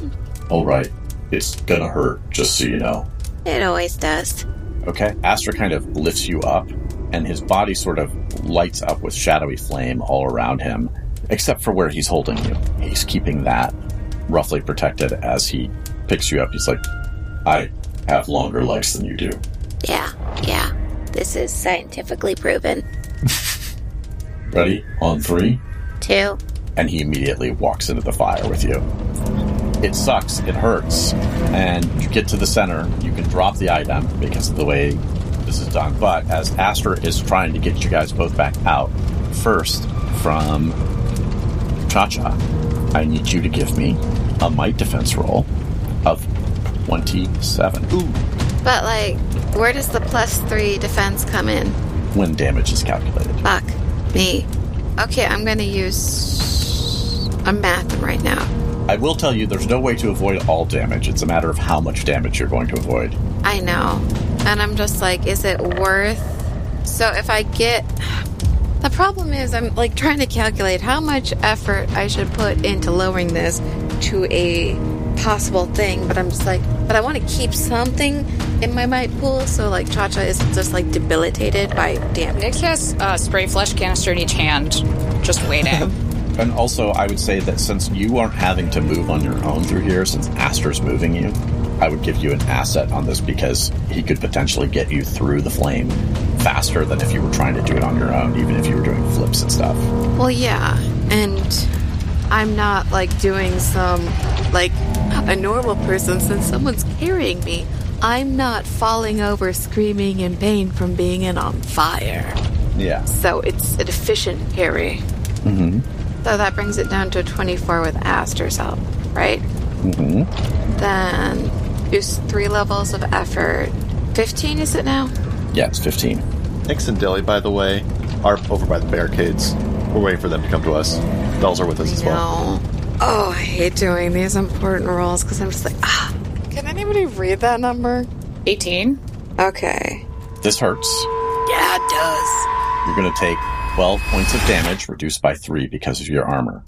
All right. It's gonna hurt, just so you know. It always does. Okay. Aster kind of lifts you up, and his body sort of lights up with shadowy flame all around him, except for where he's holding you. He's keeping that roughly protected as he picks you up. He's like, I have longer legs than you do. Yeah. Yeah. This is scientifically proven. Ready? On three? Two. and he immediately walks into the fire with you. It sucks, it hurts, and you get to the center. You can drop the item because of the way this is done. But as Aster is trying to get you guys both back out, first from Cha Cha, I need you to give me a might defense roll of 27 Ooh. But like, where does the plus three defense come in? when damage is calculated. Fuck me. Okay, I'm gonna use. I'm mathing right now. I will tell you there's no way to avoid all damage. It's a matter of how much damage you're going to avoid. I know. And I'm just like, is it worth? So if I get. The problem is, I'm like trying to calculate how much effort I should put into lowering this to a possible thing, but I'm just like, but I want to keep something in my might pool so like Cha Cha isn't just like debilitated by damage. Nick has a uh, spray flesh canister in each hand, just waiting. And also, I would say that since you aren't having to move on your own through here, since Aster's moving you, I would give you an asset on this because he could potentially get you through the flame faster than if you were trying to do it on your own, even if you were doing flips and stuff. Well, yeah, and I'm not like doing some like a normal person since someone's carrying me. I'm not falling over screaming in pain from being in on fire. Yeah. So it's an efficient carry. Mm-hmm. So that brings it down to a 24 with Aster's help, right? Mm-hmm. Then use three levels of effort. 15 is it now? Yeah, it's 15. Nyx and Dilly, by the way, are over by the barricades. We're waiting for them to come to us. Bells are with us as well. No. Oh, I hate doing these important rolls because I'm just like, ah. Can anybody read that number? 18. Okay. This hurts. Yeah, it does. You're going to take 12 points of damage, reduced by 3 because of your armor.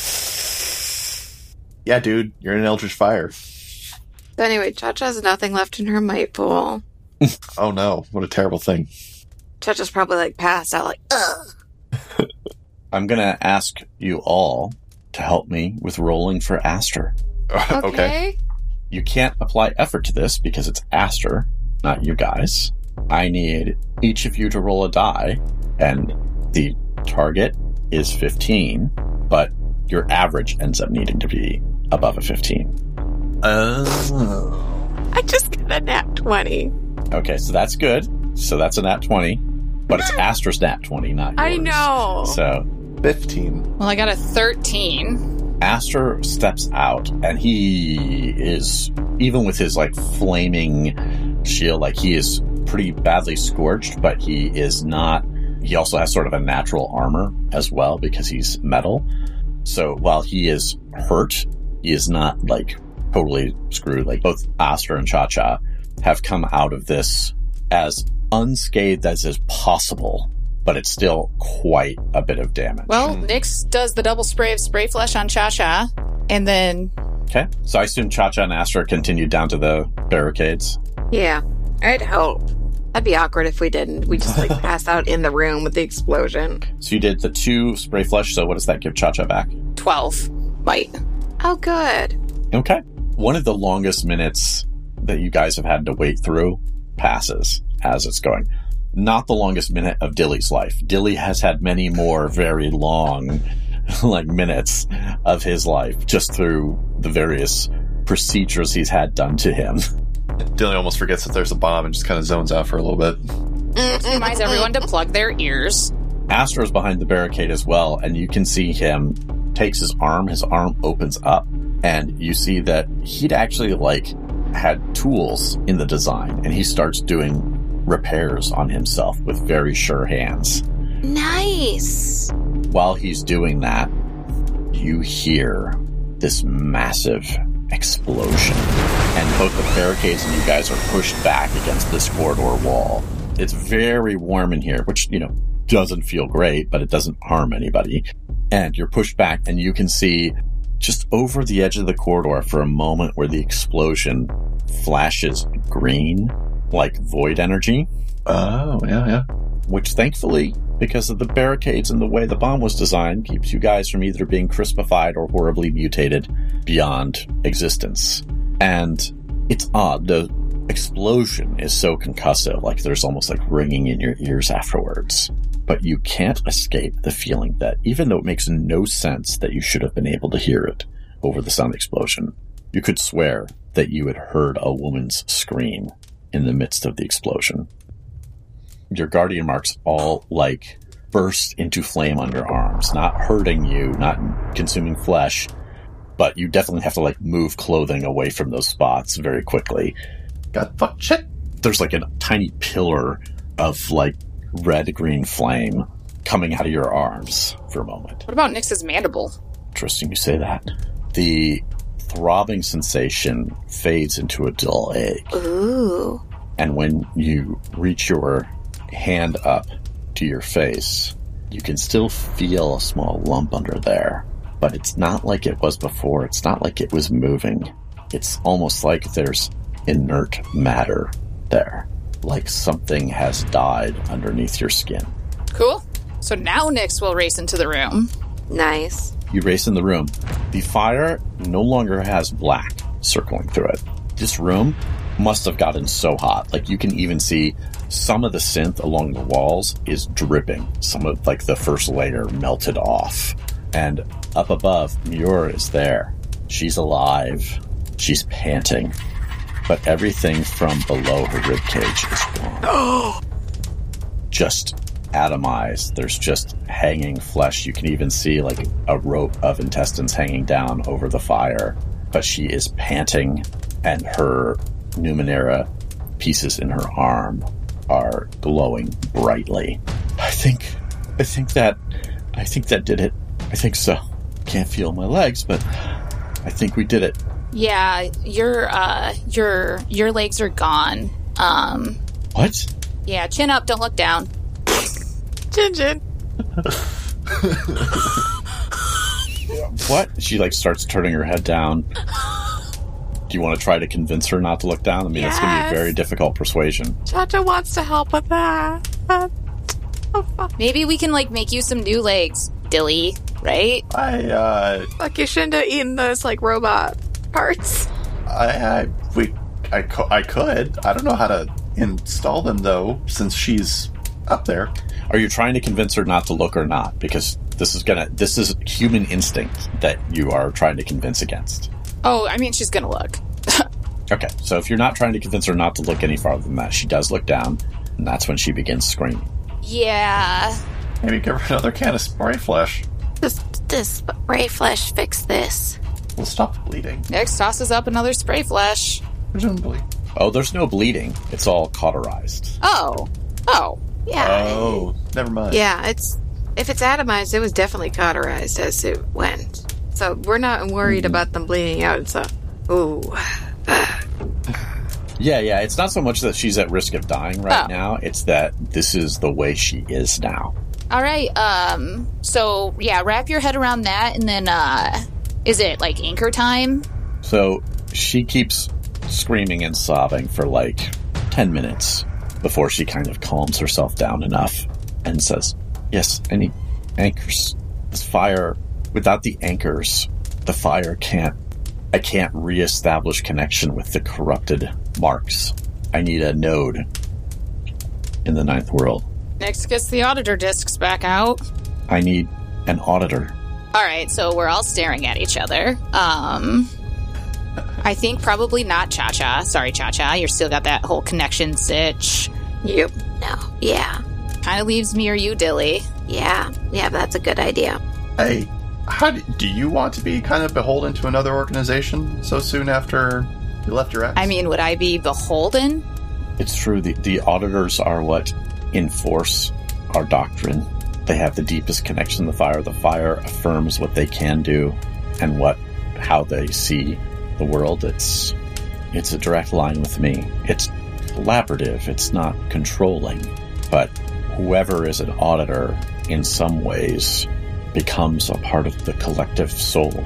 Yeah, dude, you're in an Eldritch Fire. But anyway, Cha Cha's nothing left in her might pool. Oh no, what a terrible thing. Cha Cha's probably like passed out, like, ugh. I'm going to ask you all to help me with rolling for Aster. Okay. You can't apply effort to this because it's Aster, not you guys. I need each of you to roll a die, and the target is 15, but your average ends up needing to be above a 15. Oh. I just got a nat 20. Okay, so that's good. So that's a nat 20, but it's Aster's nat 20, not yours. I know. So 15. Well, I got a 13. Aster steps out and he is even with his like flaming shield like he is pretty badly scorched but he is not he also has sort of a natural armor as well because he's metal so while he is hurt he is not like totally screwed like both Aster and Cha-Cha have come out of this as unscathed as is possible but it's still quite a bit of damage Well, hmm. Nyx does the double spray of spray flesh on Cha Cha, and then Okay. So I assume Cha Cha and Aster continued down to the barricades. Yeah, I'd hope. That'd be awkward if we didn't. We just like pass out in the room with the explosion. So you did the two spray flesh. So what does that give Cha Cha back? 12 might. Oh, good. Okay. One of the longest minutes that you guys have had to wait through passes as it's going. Not the longest minute of Dilly's life. Dilly has had many more very long, like minutes of his life just through the various procedures he's had done to him. Dilly almost forgets that there's a bomb and just kind of zones out for a little bit. Mm-hmm. Reminds everyone to plug their ears. Astro's behind the barricade as well, and you can see him takes his arm, his arm opens up, and you see that he'd actually like had tools in the design, and he starts doing repairs on himself with very sure hands. Nice. While he's doing that, you hear this massive explosion, and both the barricades and you guys are pushed back against this corridor wall. It's very warm in here, which, you know, doesn't feel great, but it doesn't harm anybody. And you're pushed back, and you can see just over the edge of the corridor for a moment where the explosion flashes green, like void energy, Oh, yeah, yeah. which thankfully, because of the barricades and the way the bomb was designed, keeps you guys from either being crispified or horribly mutated beyond existence. And it's odd. The explosion is so concussive, like there's almost like ringing in your ears afterwards. But you can't escape the feeling that even though it makes no sense that you should have been able to hear it over the sound explosion, you could swear that you had heard a woman's scream in the midst of the explosion. Your guardian marks all like burst into flame on your arms, not hurting you, not consuming flesh, but you definitely have to like move clothing away from those spots very quickly. Got fuck shit. There's like a tiny pillar of like red green flame coming out of your arms for a moment. What about Nyx's mandible? Interesting you say that. The throbbing sensation fades into a dull ache. Ooh. And when you reach your hand up to your face, you can still feel a small lump under there. But it's not like it was before. It's not like it was moving. It's almost like there's inert matter there. Like something has died underneath your skin. Cool. So now Nyx will race into the room. Nice. You race in the room. The fire no longer has black circling through it. This room must have gotten so hot. Like you can even see some of the synth along the walls is dripping. Some of like the first layer melted off. And up above, Muir is there. She's alive. She's panting. But everything from below her ribcage is gone. just atomized. There's just hanging flesh. You can even see like a rope of intestines hanging down over the fire. But she is panting, and her Numenera pieces in her arm are glowing brightly. I think, I think that, I think that did it. I think so. Can't feel my legs, but I think we did it. Yeah, your uh your your legs are gone. Um What? yeah, chin up, don't look down. Jin Jin. What? She like starts turning her head down. Do you want to try to convince her not to look down? I mean, it's going to be a very difficult persuasion. Chacha wants to help with that. But- fuck. Maybe we can like make you some new legs, Dilly, right? I, uh, Fuck, you shouldn't have eaten those, like, robot parts. I, I, we, I, co- I could. I don't know how to install them though, since she's up there. Are you trying to convince her not to look or not? Because this is gonna this is human instinct that you are trying to convince against. Oh, I mean she's gonna look. Okay, so if you're not trying to convince her not to look any farther than that, she does look down, and that's when she begins screaming. Yeah. Maybe give her another can of spray flesh. Does this spray flesh fix this? We'll stop bleeding. Nyx tosses up another spray flesh. Presumably. Oh, there's no bleeding. It's all cauterized. Oh. Oh. Yeah. Oh, never mind. Yeah, it's if it's atomized, it was definitely cauterized as it went. So we're not worried about them bleeding out. So, ooh, Yeah, yeah. It's not so much that she's at risk of dying right Oh. now. It's that this is the way she is now. All right. Um. So yeah, wrap your head around that, and then uh, is it like anchor time? So she keeps screaming and sobbing for like 10 minutes before she kind of calms herself down enough and says, Yes, I need anchors. This fire, without the anchors, the fire can't, I can't reestablish connection with the corrupted marks. I need a node in the ninth world. Nyx gets the auditor discs back out. I need an auditor. All right. So we're all staring at each other. Um. I think probably not Cha Cha. Sorry, Cha Cha. You're still got that whole connection stitch. yep, no, yeah, Kind of leaves me or you, Dilly. yeah, yeah. That's a good idea. Hey, how do, do you want to be kind of beholden to another organization so soon after You left your ex. I mean, would I be beholden? It's true. The, the auditors are what enforce our doctrine. They have the deepest connection to the fire. The fire affirms what they can do and what how they see the world. It's it's a direct line with me. It's collaborative. It's not controlling. But whoever is an auditor in some ways becomes a part of the collective soul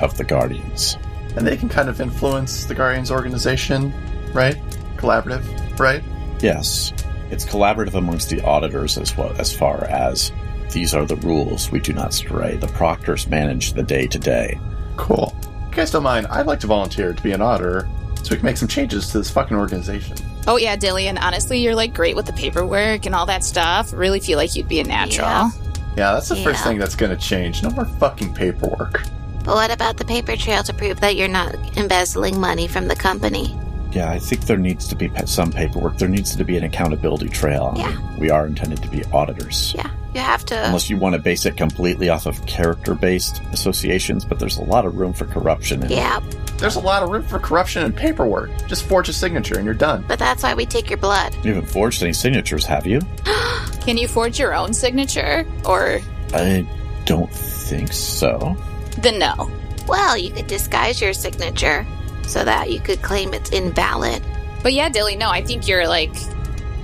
of the Guardians. and they can kind of influence the Guardians organization, right? Collaborative, right? Yes, it's collaborative amongst the auditors as well as far as these are the rules. We do not stray. The proctors manage the day to day. Cool. If you guys don't mind, I'd like to volunteer to be an auditor so we can make some changes to this fucking organization. Oh yeah, Dillian. Honestly, you're like great with the paperwork and all that stuff. Really feel like you'd be a natural. Yeah. Yeah, that's the first thing that's gonna change. No more fucking paperwork. But what about the paper trail to prove that you're not embezzling money from the company? Yeah, I think there needs to be some paperwork. There needs to be an accountability trail. Yeah. we are intended to be auditors. Yeah, you have to. Unless you want to base it completely off of character based associations, but there's a lot of room for corruption. In it. yeah, There's a lot of room for corruption and paperwork. Just forge a signature and you're done. but that's why we take your blood. You haven't forged any signatures, have you? Can you forge your own signature? Or I don't think so. then no. Well, you could disguise your signature so that you could claim it's invalid. But yeah, Dilly, no, I think you're like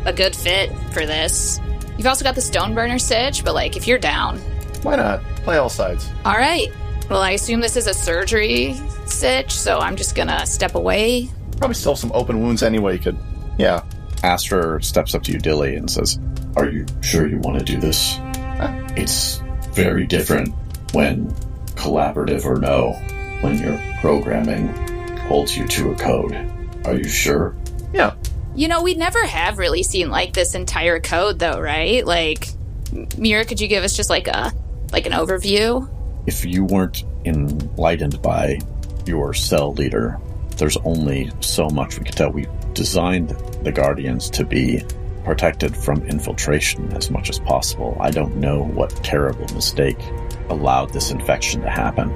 a good fit for this. You've also got the stone burner stitch, but like if you're down. Why not? Play all sides. All right. Well, I assume this is a surgery stitch, so I'm just gonna step away. Probably still have some open wounds anyway. You could, yeah. Aster steps up to you, Dilly, and says, Are you sure you want to do this? It's very different when collaborative or no, when your programming holds you to a code. Are you sure? Yeah. You know, we never have really seen like this entire code though, right? Like Muir, could you give us just like a like an overview? If you weren't enlightened by your cell leader, there's only so much we can tell. We designed the Guardians to be protected from infiltration as much as possible. I don't know what terrible mistake allowed this infection to happen,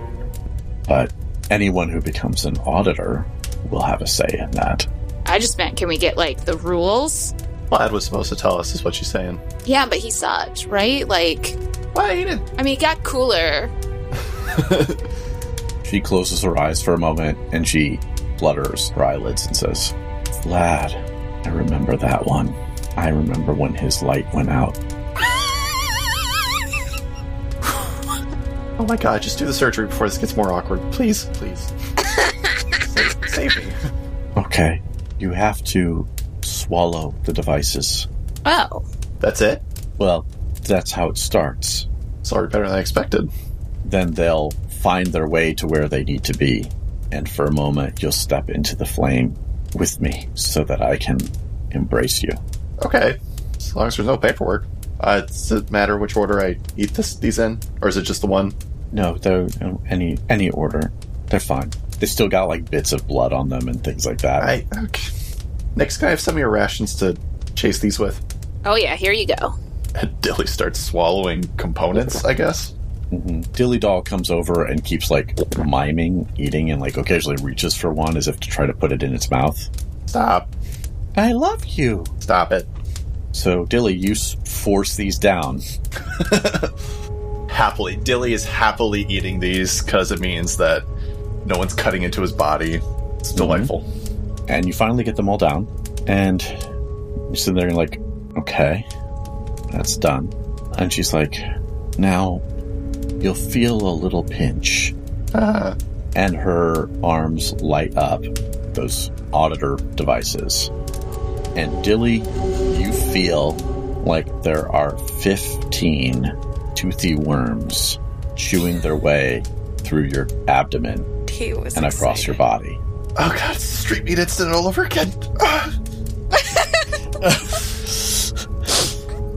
but anyone who becomes an auditor will have a say in that. I just meant can we get like the rules? Vlad was supposed to tell us, is what she's saying. Yeah, but he sucked, right? Like Why he didn't? I mean, it got cooler. She closes her eyes for a moment and she flutters her eyelids and says, Vlad, I remember that one. I remember when his light went out. Oh my god, just do the surgery before this gets more awkward. Please, please. save, save me. Okay, you have to swallow the devices. Oh. That's it? Well, that's how it starts. Sorry, better than I expected. Then they'll find their way to where they need to be. And for a moment, you'll step into the flame with me so that I can embrace you. Okay. As long as there's no paperwork. Uh, does it matter which order I eat this these in? Or is it just the one? No, they're any any order. They're fine. They still got like bits of blood on them and things like that. I okay. Next, guy, I have some of your rations to chase these with? Oh yeah, here you go. And Dilly starts swallowing components, I guess. Mhm. Dilly Doll comes over and keeps like miming eating and like occasionally reaches for one as if to try to put it in its mouth. Stop. I love you. Stop it. So Dilly, you force these down. Happily. Dilly is happily eating these because it means that no one's cutting into his body. It's delightful. and you finally get them all down, and you're sitting there and like, okay, that's done. And she's like, now you'll feel a little pinch, Ah, and her arms light up those auditor devices. And Dilly, you feel like there are 15 toothy worms chewing their way through your abdomen He was and across your body. oh god, street meat incident all over again. Ah.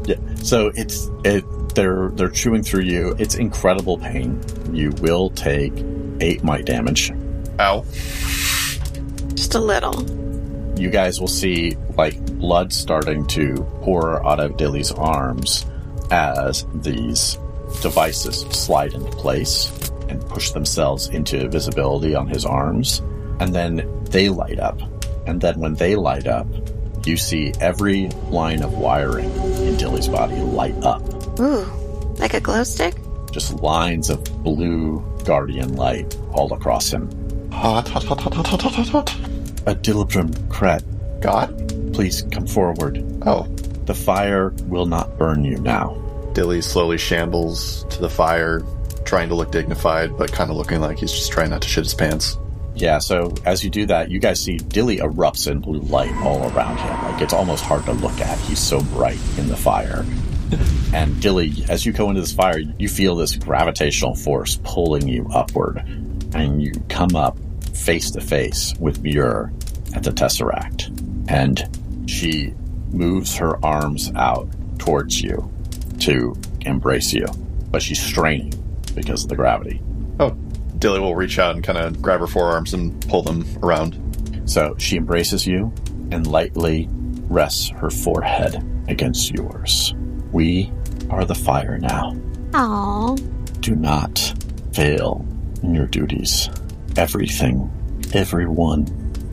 Yeah. So it's it they're they're chewing through you. It's incredible pain. You will take eight might damage. Ow. just a little. You guys will see like blood starting to pour out of Dilly's arms as these devices slide into place and push themselves into visibility on his arms. and then they light up. And then when they light up, you see every line of wiring in Dilly's body light up. Ooh, like a glow stick? Just lines of blue guardian light all across him. Hot, hot, hot, hot, hot, hot, hot, hot. Adilibrim Kret, God? please come forward. Oh. The fire will not burn you now. Dilly slowly shambles to the fire, trying to look dignified, but kind of looking like he's just trying not to shit his pants. Yeah, so as you do that, you guys see Dilly erupts in blue light all around him. Like it's almost hard to look at. He's so bright in the fire. and Dilly, as you go into this fire, you feel this gravitational force pulling you upward. And you come up face to face with Muir at the Tesseract. And she moves her arms out towards you to embrace you. But she's straining because of the gravity. Oh, Dilly will reach out and kind of grab her forearms and pull them around. So she embraces you and lightly rests her forehead against yours. We are the fire now. Aww. Do not fail in your duties. Everything, everyone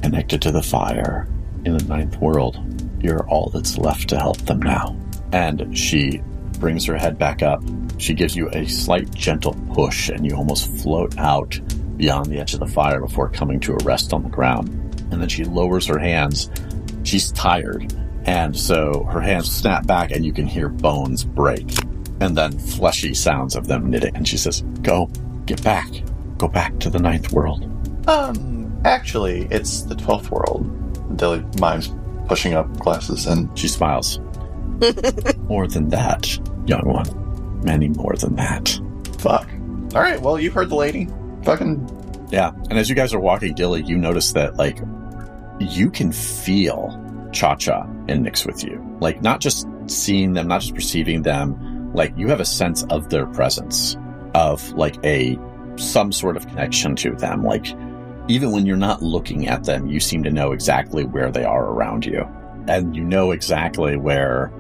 connected to the fire in the ninth world, you're all that's left to help them now. And she brings her head back up. She gives you a slight gentle push, and you almost float out beyond the edge of the fire before coming to a rest on the ground. And then she lowers her hands. She's tired. And so her hands snap back, and you can hear bones break. And then fleshy sounds of them knitting. And she says, Go, get back. Go back to the ninth world. Um, actually, it's the 12th world. Dilly mimes pushing up glasses and She smiles. more than that, young one. Many more than that. fuck. All right, well, you heard the lady. Fucking Yeah. And as you guys are walking, Dilly, you notice that, like, you can feel Cha Cha and Nyx with you. Like, not just seeing them, not just perceiving them, like, you have a sense of their presence, of, like, a, some sort of connection to them. Like, even when you're not looking at them, you seem to know exactly where they are around you. And you know exactly where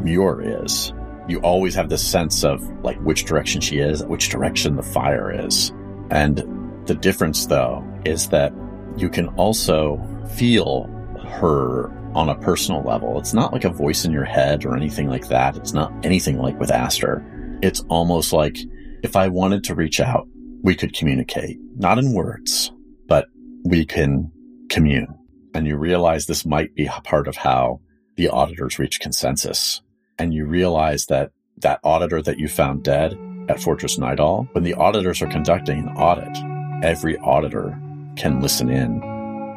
Muir is. You always have this sense of, like, which direction she is, which direction the fire is. And the difference, though, is that you can also feel her on a personal level. It's not like a voice in your head or anything like that. It's not anything like with Aster. It's almost like if I wanted to reach out, we could communicate, not in words, but we can commune. And you realize this might be part of how the auditors reach consensus. And you realize that that auditor that you found dead at Fortress Nightall, when the auditors are conducting an audit, every auditor can listen in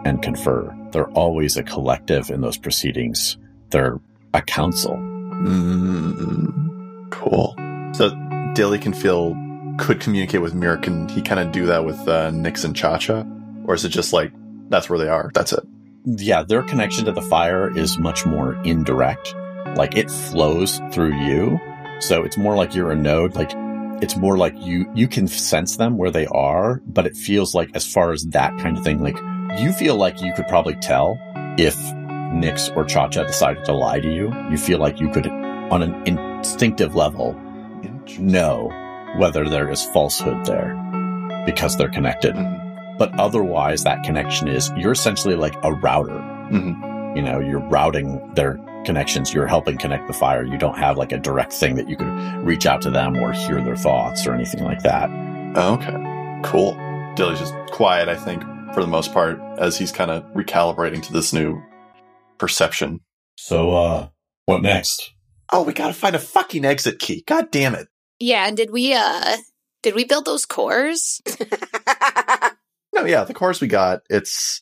and confer. They're always a collective in those proceedings. They're a council. Mm, cool. So Dilly can feel, could communicate with Muir. Can he kind of do that with uh, Nyx and Cha Cha? Or is it just like, that's where they are? That's it. Yeah, their connection to the fire is much more indirect. Like it flows through you. So it's more like you're a node. Like it's more like you, you can sense them where they are, but it feels like as far as that kind of thing, like you feel like you could probably tell if Nyx or Cha Cha decided to lie to you. You feel like you could, on an instinctive level, know whether there is falsehood there because they're connected. Mhm. But otherwise, that connection is you're essentially like a router. Mhm. You know, you're routing their connections. You're helping connect the fire. You don't have like a direct thing that you could reach out to them or hear their thoughts or anything like that. Okay. Cool. Dilly's just quiet, I think, for the most part, as he's kind of recalibrating to this new perception. So, uh, what next? Oh, we gotta find a fucking exit key. God damn it. Yeah, and did we uh did we build those cores? No, yeah, the cores we got, it's.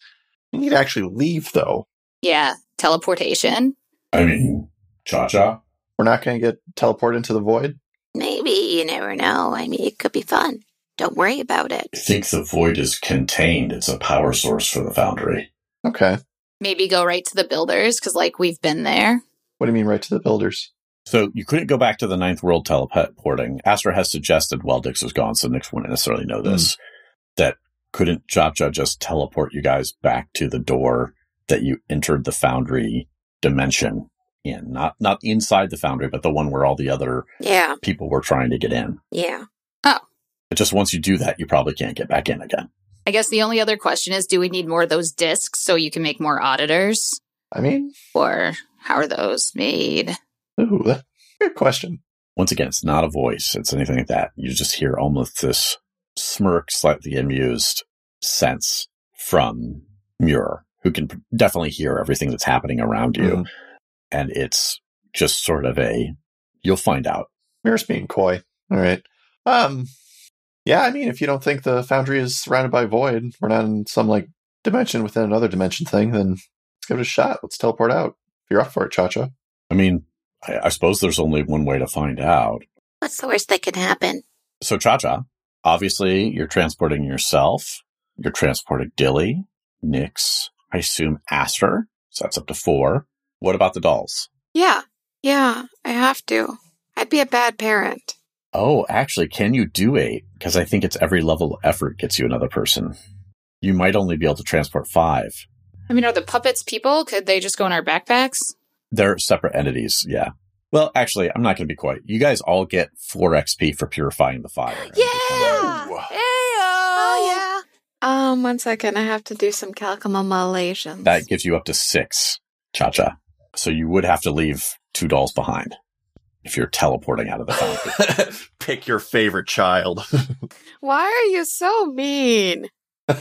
You need to actually leave, though. Yeah, teleportation. I mean, Cha Cha? We're not gonna get teleported into the void. Maybe you never know. I mean, it could be fun. Don't worry about it. I think the void is contained. It's a power source for the foundry. Okay. Maybe go right to the builders because like we've been there. What do you mean, right to the builders? So you couldn't go back to the ninth world teleporting. Aster has suggested while Dix was gone, so Nyx wouldn't necessarily know hmm. this, that couldn't Japja just teleport you guys back to the door that you entered the foundry dimension in? Not not inside the foundry, but the one where all the other Yeah, people were trying to get in. yeah. Oh. But just once you do that, you probably can't get back in again. I guess the only other question is do we need more of those discs so you can make more auditors? I mean, Or how are those made? ooh, that's a good question. Once again, it's not a voice. It's anything like that. You just hear almost this smirk, slightly amused sense from Muir, who can definitely hear everything that's happening around you. Mhm. And it's just sort of a, you'll find out. Muir's being coy. All right. Um, yeah, I mean, if you don't think the Foundry is surrounded by void, we're not in some like dimension within another dimension thing, then let's give it a shot. Let's teleport out. If you're up for it, Cha Cha. I mean, I, I suppose there's only one way to find out. What's the worst that could happen? So, Cha Cha, obviously, you're transporting yourself. You're transporting Dilly, Nyx, I assume Aster. So that's up to four. What about the dolls? Yeah, yeah, I have to. I'd be a bad parent. Oh, actually, can you do eight? Because I think it's every level of effort gets you another person. You might only be able to transport five. I mean, are the puppets people? Could they just go in our backpacks? They're separate entities, yeah. Well, actually, I'm not going to be quiet. You guys all get four XP for purifying the fire. Yeah! Whoa. Yeah. Um, one second. I have to do some calculations. That gives you up to six, Cha Cha. So you would have to leave two dolls behind if you're teleporting out of the fountain. Pick your favorite child. Why are you so mean?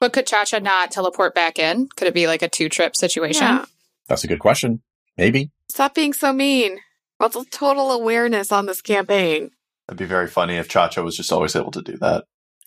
But could Cha Cha not teleport back in? Could it be like a two trip situation? Yeah. That's a good question. Maybe. Stop being so mean. What's the total awareness on this campaign? That'd be very funny if Cha Cha was just always able to do that.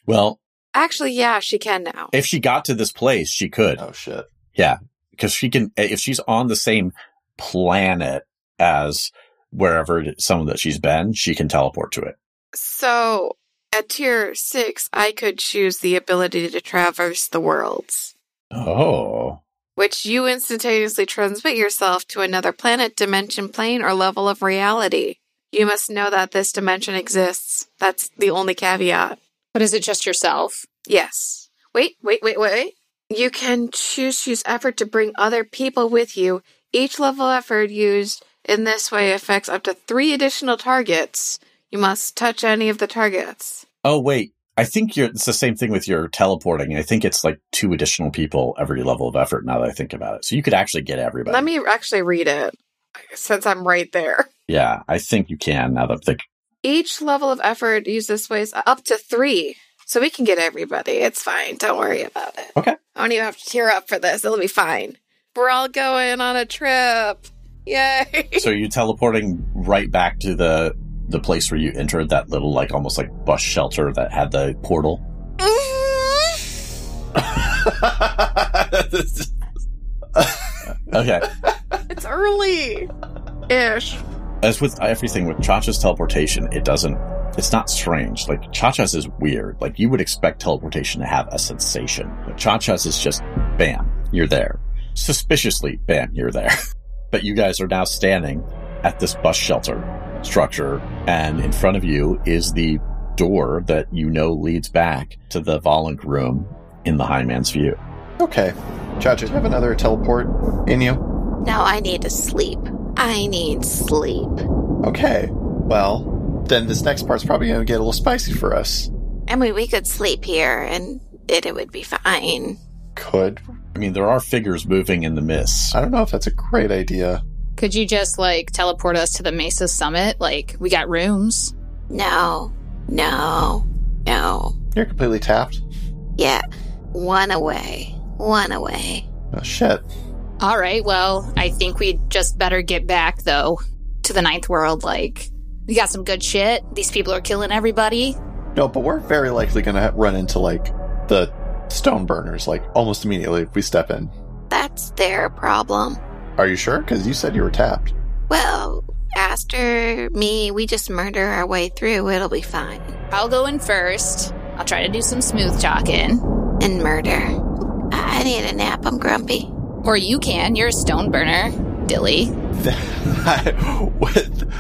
Well, Actually, yeah, she can now. if she got to this place, she could. Oh shit. Yeah, because she can eh, if she's on the same planet as wherever it- someone that she's been she can teleport to it So, at tier six, I could choose the ability to traverse the worlds, oh which you instantaneously transmit yourself to another planet, dimension, plane, or level of reality. You must know that this dimension exists. That's the only caveat. But is it just yourself? Yes. Wait, wait, wait, wait. You can choose to use effort to bring other people with you. Each level of effort used in this way affects up to three additional targets. You must touch any of the targets. oh wait i think you're it's the same thing with your teleporting i think it's like two additional people every level of effort now that i think about it so you could actually get everybody Let me actually read it since I'm right there. yeah i think you can now that i'm thinking Each level of effort used this way is up to three. So we can get everybody. It's fine. Don't worry about it. Okay. I don't even have to tier up for this. It'll be fine. We're all going on a trip. Yay. so you're teleporting right back to the the place where you entered that little like almost like bus shelter that had the portal mm-hmm. okay it's early ish. As with everything with Cha Cha's teleportation, it doesn't, it's not strange. Like, Cha Cha's is weird. Like, you would expect teleportation to have a sensation. But Cha Cha's is just, bam, you're there. Suspiciously, bam, you're there. but you guys are now standing at this bus shelter structure, and in front of you is the door that you know leads back to the Volunk room in the High Man's View. Okay. Cha Cha, do you have another teleport in you? Now I need to sleep. I need sleep. Okay. Well, then this next part's probably going to get a little spicy for us. I mean, we could sleep here and it, it would be fine. Could. I mean, there are figures moving in the mist. I don't know if that's a great idea. Could you just like teleport us to the Mesa summit? Like, we got rooms. No, no, no. You're completely tapped. Yeah, one away. One away. Oh, shit. All right, well, I think we just better get back though to the ninth world. Like, we got some good shit. These people are killing everybody. No, but we're very likely going to run into, like, the stone burners, like, almost immediately if we step in. That's their problem. Are you sure? Because you said you were tapped. Well, Aster, me, we just murder our way through. It'll be fine. I'll go in first. I'll try to do some smooth talking. And murder. I I need a nap. I'm grumpy. Or you can. You're a stone burner, Dilly. I, with,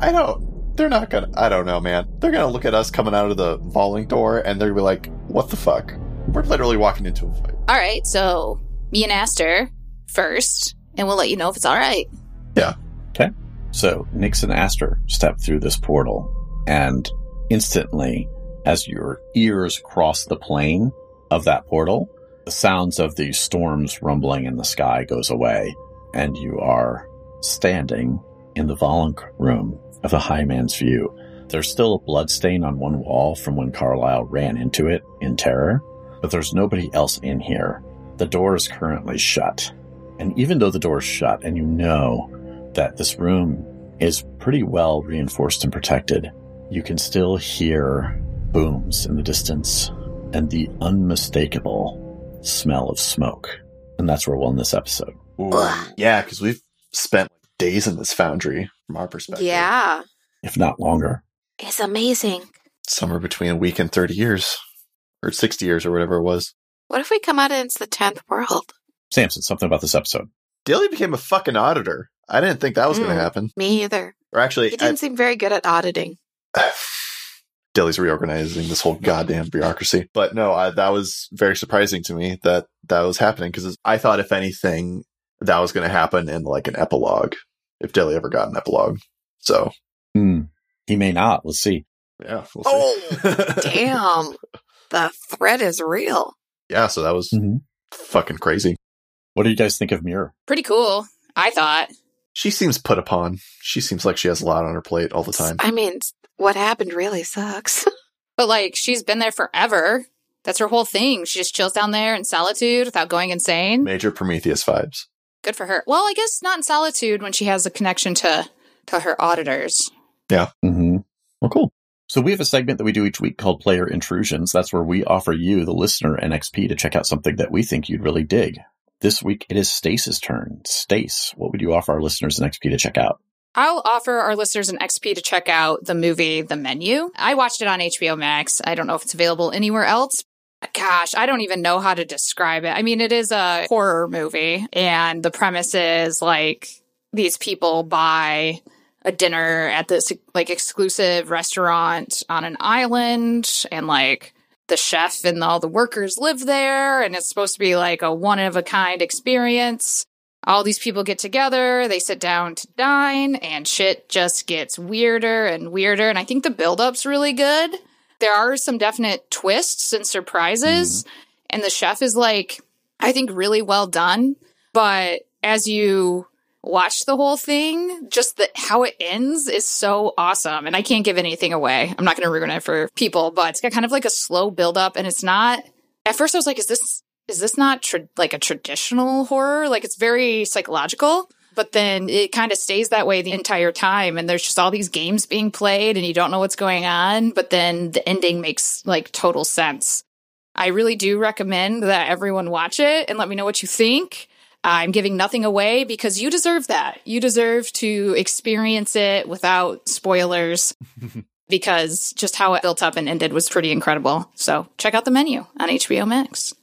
I don't. They're not gonna. I don't know, man. They're gonna look at us coming out of the falling door, and they're gonna be like, "What the fuck?" We're literally walking into a fight. All right, so me and Aster first, and we'll let you know if it's all right. Yeah. Okay. So Nyx and Aster step through this portal, and instantly as your ears cross the plane of that portal, the sounds of the storms rumbling in the sky goes away, and you are standing in the Volunk room of the High Man's View. There's still a bloodstain on one wall from when Carlisle ran into it in terror, but there's nobody else in here. The door is currently shut. And even though the door is shut and you know that this room is pretty well reinforced and protected, you can still hear booms in the distance and the unmistakable smell of smoke. And that's where we'll end this episode. Ooh. Yeah, because we've spent days in this foundry from our perspective. Yeah. If not longer. It's amazing. Somewhere between a week and 30 years, or 60 years, or whatever it was. What if we come out and it's the 10th world? Samson, something about this episode. Dilly became a fucking auditor. I didn't think that was going Mm. to happen. Me either. Or actually, He didn't seem very good at auditing. I, Dilly's reorganizing this whole goddamn bureaucracy. But no, I, that was very surprising to me that that was happening because I thought, if anything, that was going to happen in like an epilogue, if Dilly ever got an epilogue. So, Hmm. He may not. Let's see. yeah, we'll Oh, see. Damn. the threat is real. yeah, so that was Mhm. fucking crazy. What do you guys think of Muir? Pretty cool, I thought. She seems put upon. She seems like she has a lot on her plate all the time. I mean, what happened really sucks. But like, she's been there forever. That's her whole thing. She just chills down there in solitude without going insane. Major Prometheus vibes. Good for her. Well, I guess not in solitude when she has a connection to to her auditors. Yeah. Mm-hmm. Well, cool. So we have a segment that we do each week called Player Intrusions. That's where we offer you, the listener, an XP to check out something that we think you'd really dig. This week it is Stace's turn. Stace, what would you offer our listeners an XP to check out? I'll offer our listeners an XP to check out the movie The Menu. I watched it on HBO Max. I don't know if it's available anywhere else. Gosh, I don't even know how to describe it. I mean, it is a horror movie, and the premise is like these people buy a dinner at this like exclusive restaurant on an island, and like the chef and all the workers live there, and it's supposed to be like a one of a kind experience all these people get together, they sit down to dine, and shit just gets weirder and weirder. And I think the build-up's really good. There are some definite twists and surprises, mm-hmm. and the chef is like, I think, really well done. But as you watch the whole thing, just the how it ends is so awesome. And I can't give anything away. I'm not going to ruin it for people, but it's got kind of like a slow build-up, and it's not. At first, I was like, "Is this is this not tra- like a traditional horror? Like it's very psychological, but then it kind of stays that way the entire time. And there's just all these games being played and you don't know what's going on, but then the ending makes like total sense. I really do recommend that everyone watch it and let me know what you think. I'm giving nothing away because you deserve that. You deserve to experience it without spoilers because just how it built up and ended was pretty incredible. So check out the menu on HBO Max.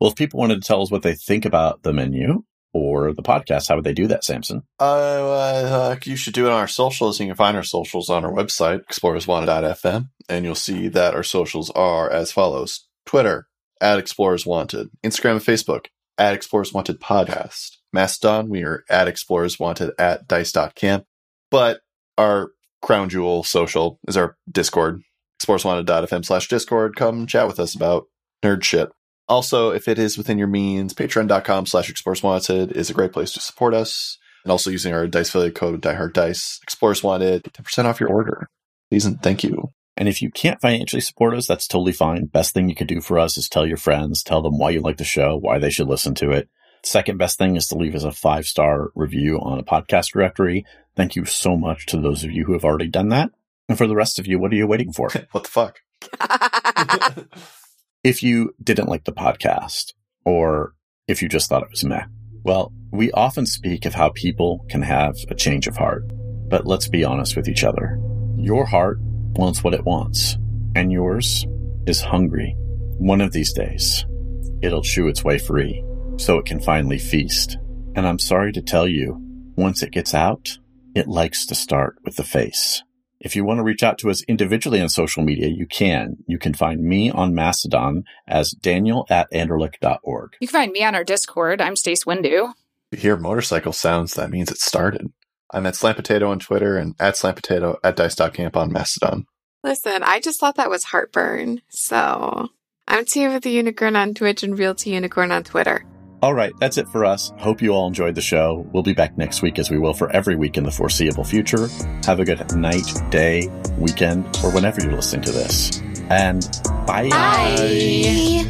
Well, if people wanted to tell us what they think about the menu or the podcast, how would they do that, Samson? Uh, uh, you should do it on our socials. You can find our socials on our website, explorerswanted.fm, and you'll see that our socials are as follows Twitter, at Explorers Wanted, Instagram and Facebook, at Explorers Wanted Podcast, Mastodon, we are at Explorers Wanted at dice.camp, but our crown jewel social is our Discord, explorerswanted.fm slash Discord. Come chat with us about nerd shit. Also, if it is within your means, patreon.com slash explorers wanted is a great place to support us. And also using our dice affiliate code diehard dice, explorers wanted, 10% off your order. Please and thank you. And if you can't financially support us, that's totally fine. Best thing you could do for us is tell your friends, tell them why you like the show, why they should listen to it. Second best thing is to leave us a five star review on a podcast directory. Thank you so much to those of you who have already done that. And for the rest of you, what are you waiting for? what the fuck? if you didn't like the podcast or if you just thought it was meh. Well, we often speak of how people can have a change of heart, but let's be honest with each other. Your heart wants what it wants, and yours is hungry. One of these days, it'll chew its way free so it can finally feast. And I'm sorry to tell you, once it gets out, it likes to start with the face. If you want to reach out to us individually on social media, you can. You can find me on Mastodon as daniel at anderlick.org. You can find me on our Discord. I'm Stace Windu. If you hear motorcycle sounds, that means it started. I'm at Slam Potato on Twitter and at Slam Potato at dice.camp on Mastodon. Listen, I just thought that was heartburn. So I'm Tia with the Unicorn on Twitch and Real Tea Unicorn on Twitter. All right, that's it for us. Hope you all enjoyed the show. We'll be back next week as we will for every week in the foreseeable future. Have a good night, day, weekend, or whenever you're listening to this. And bye. Bye.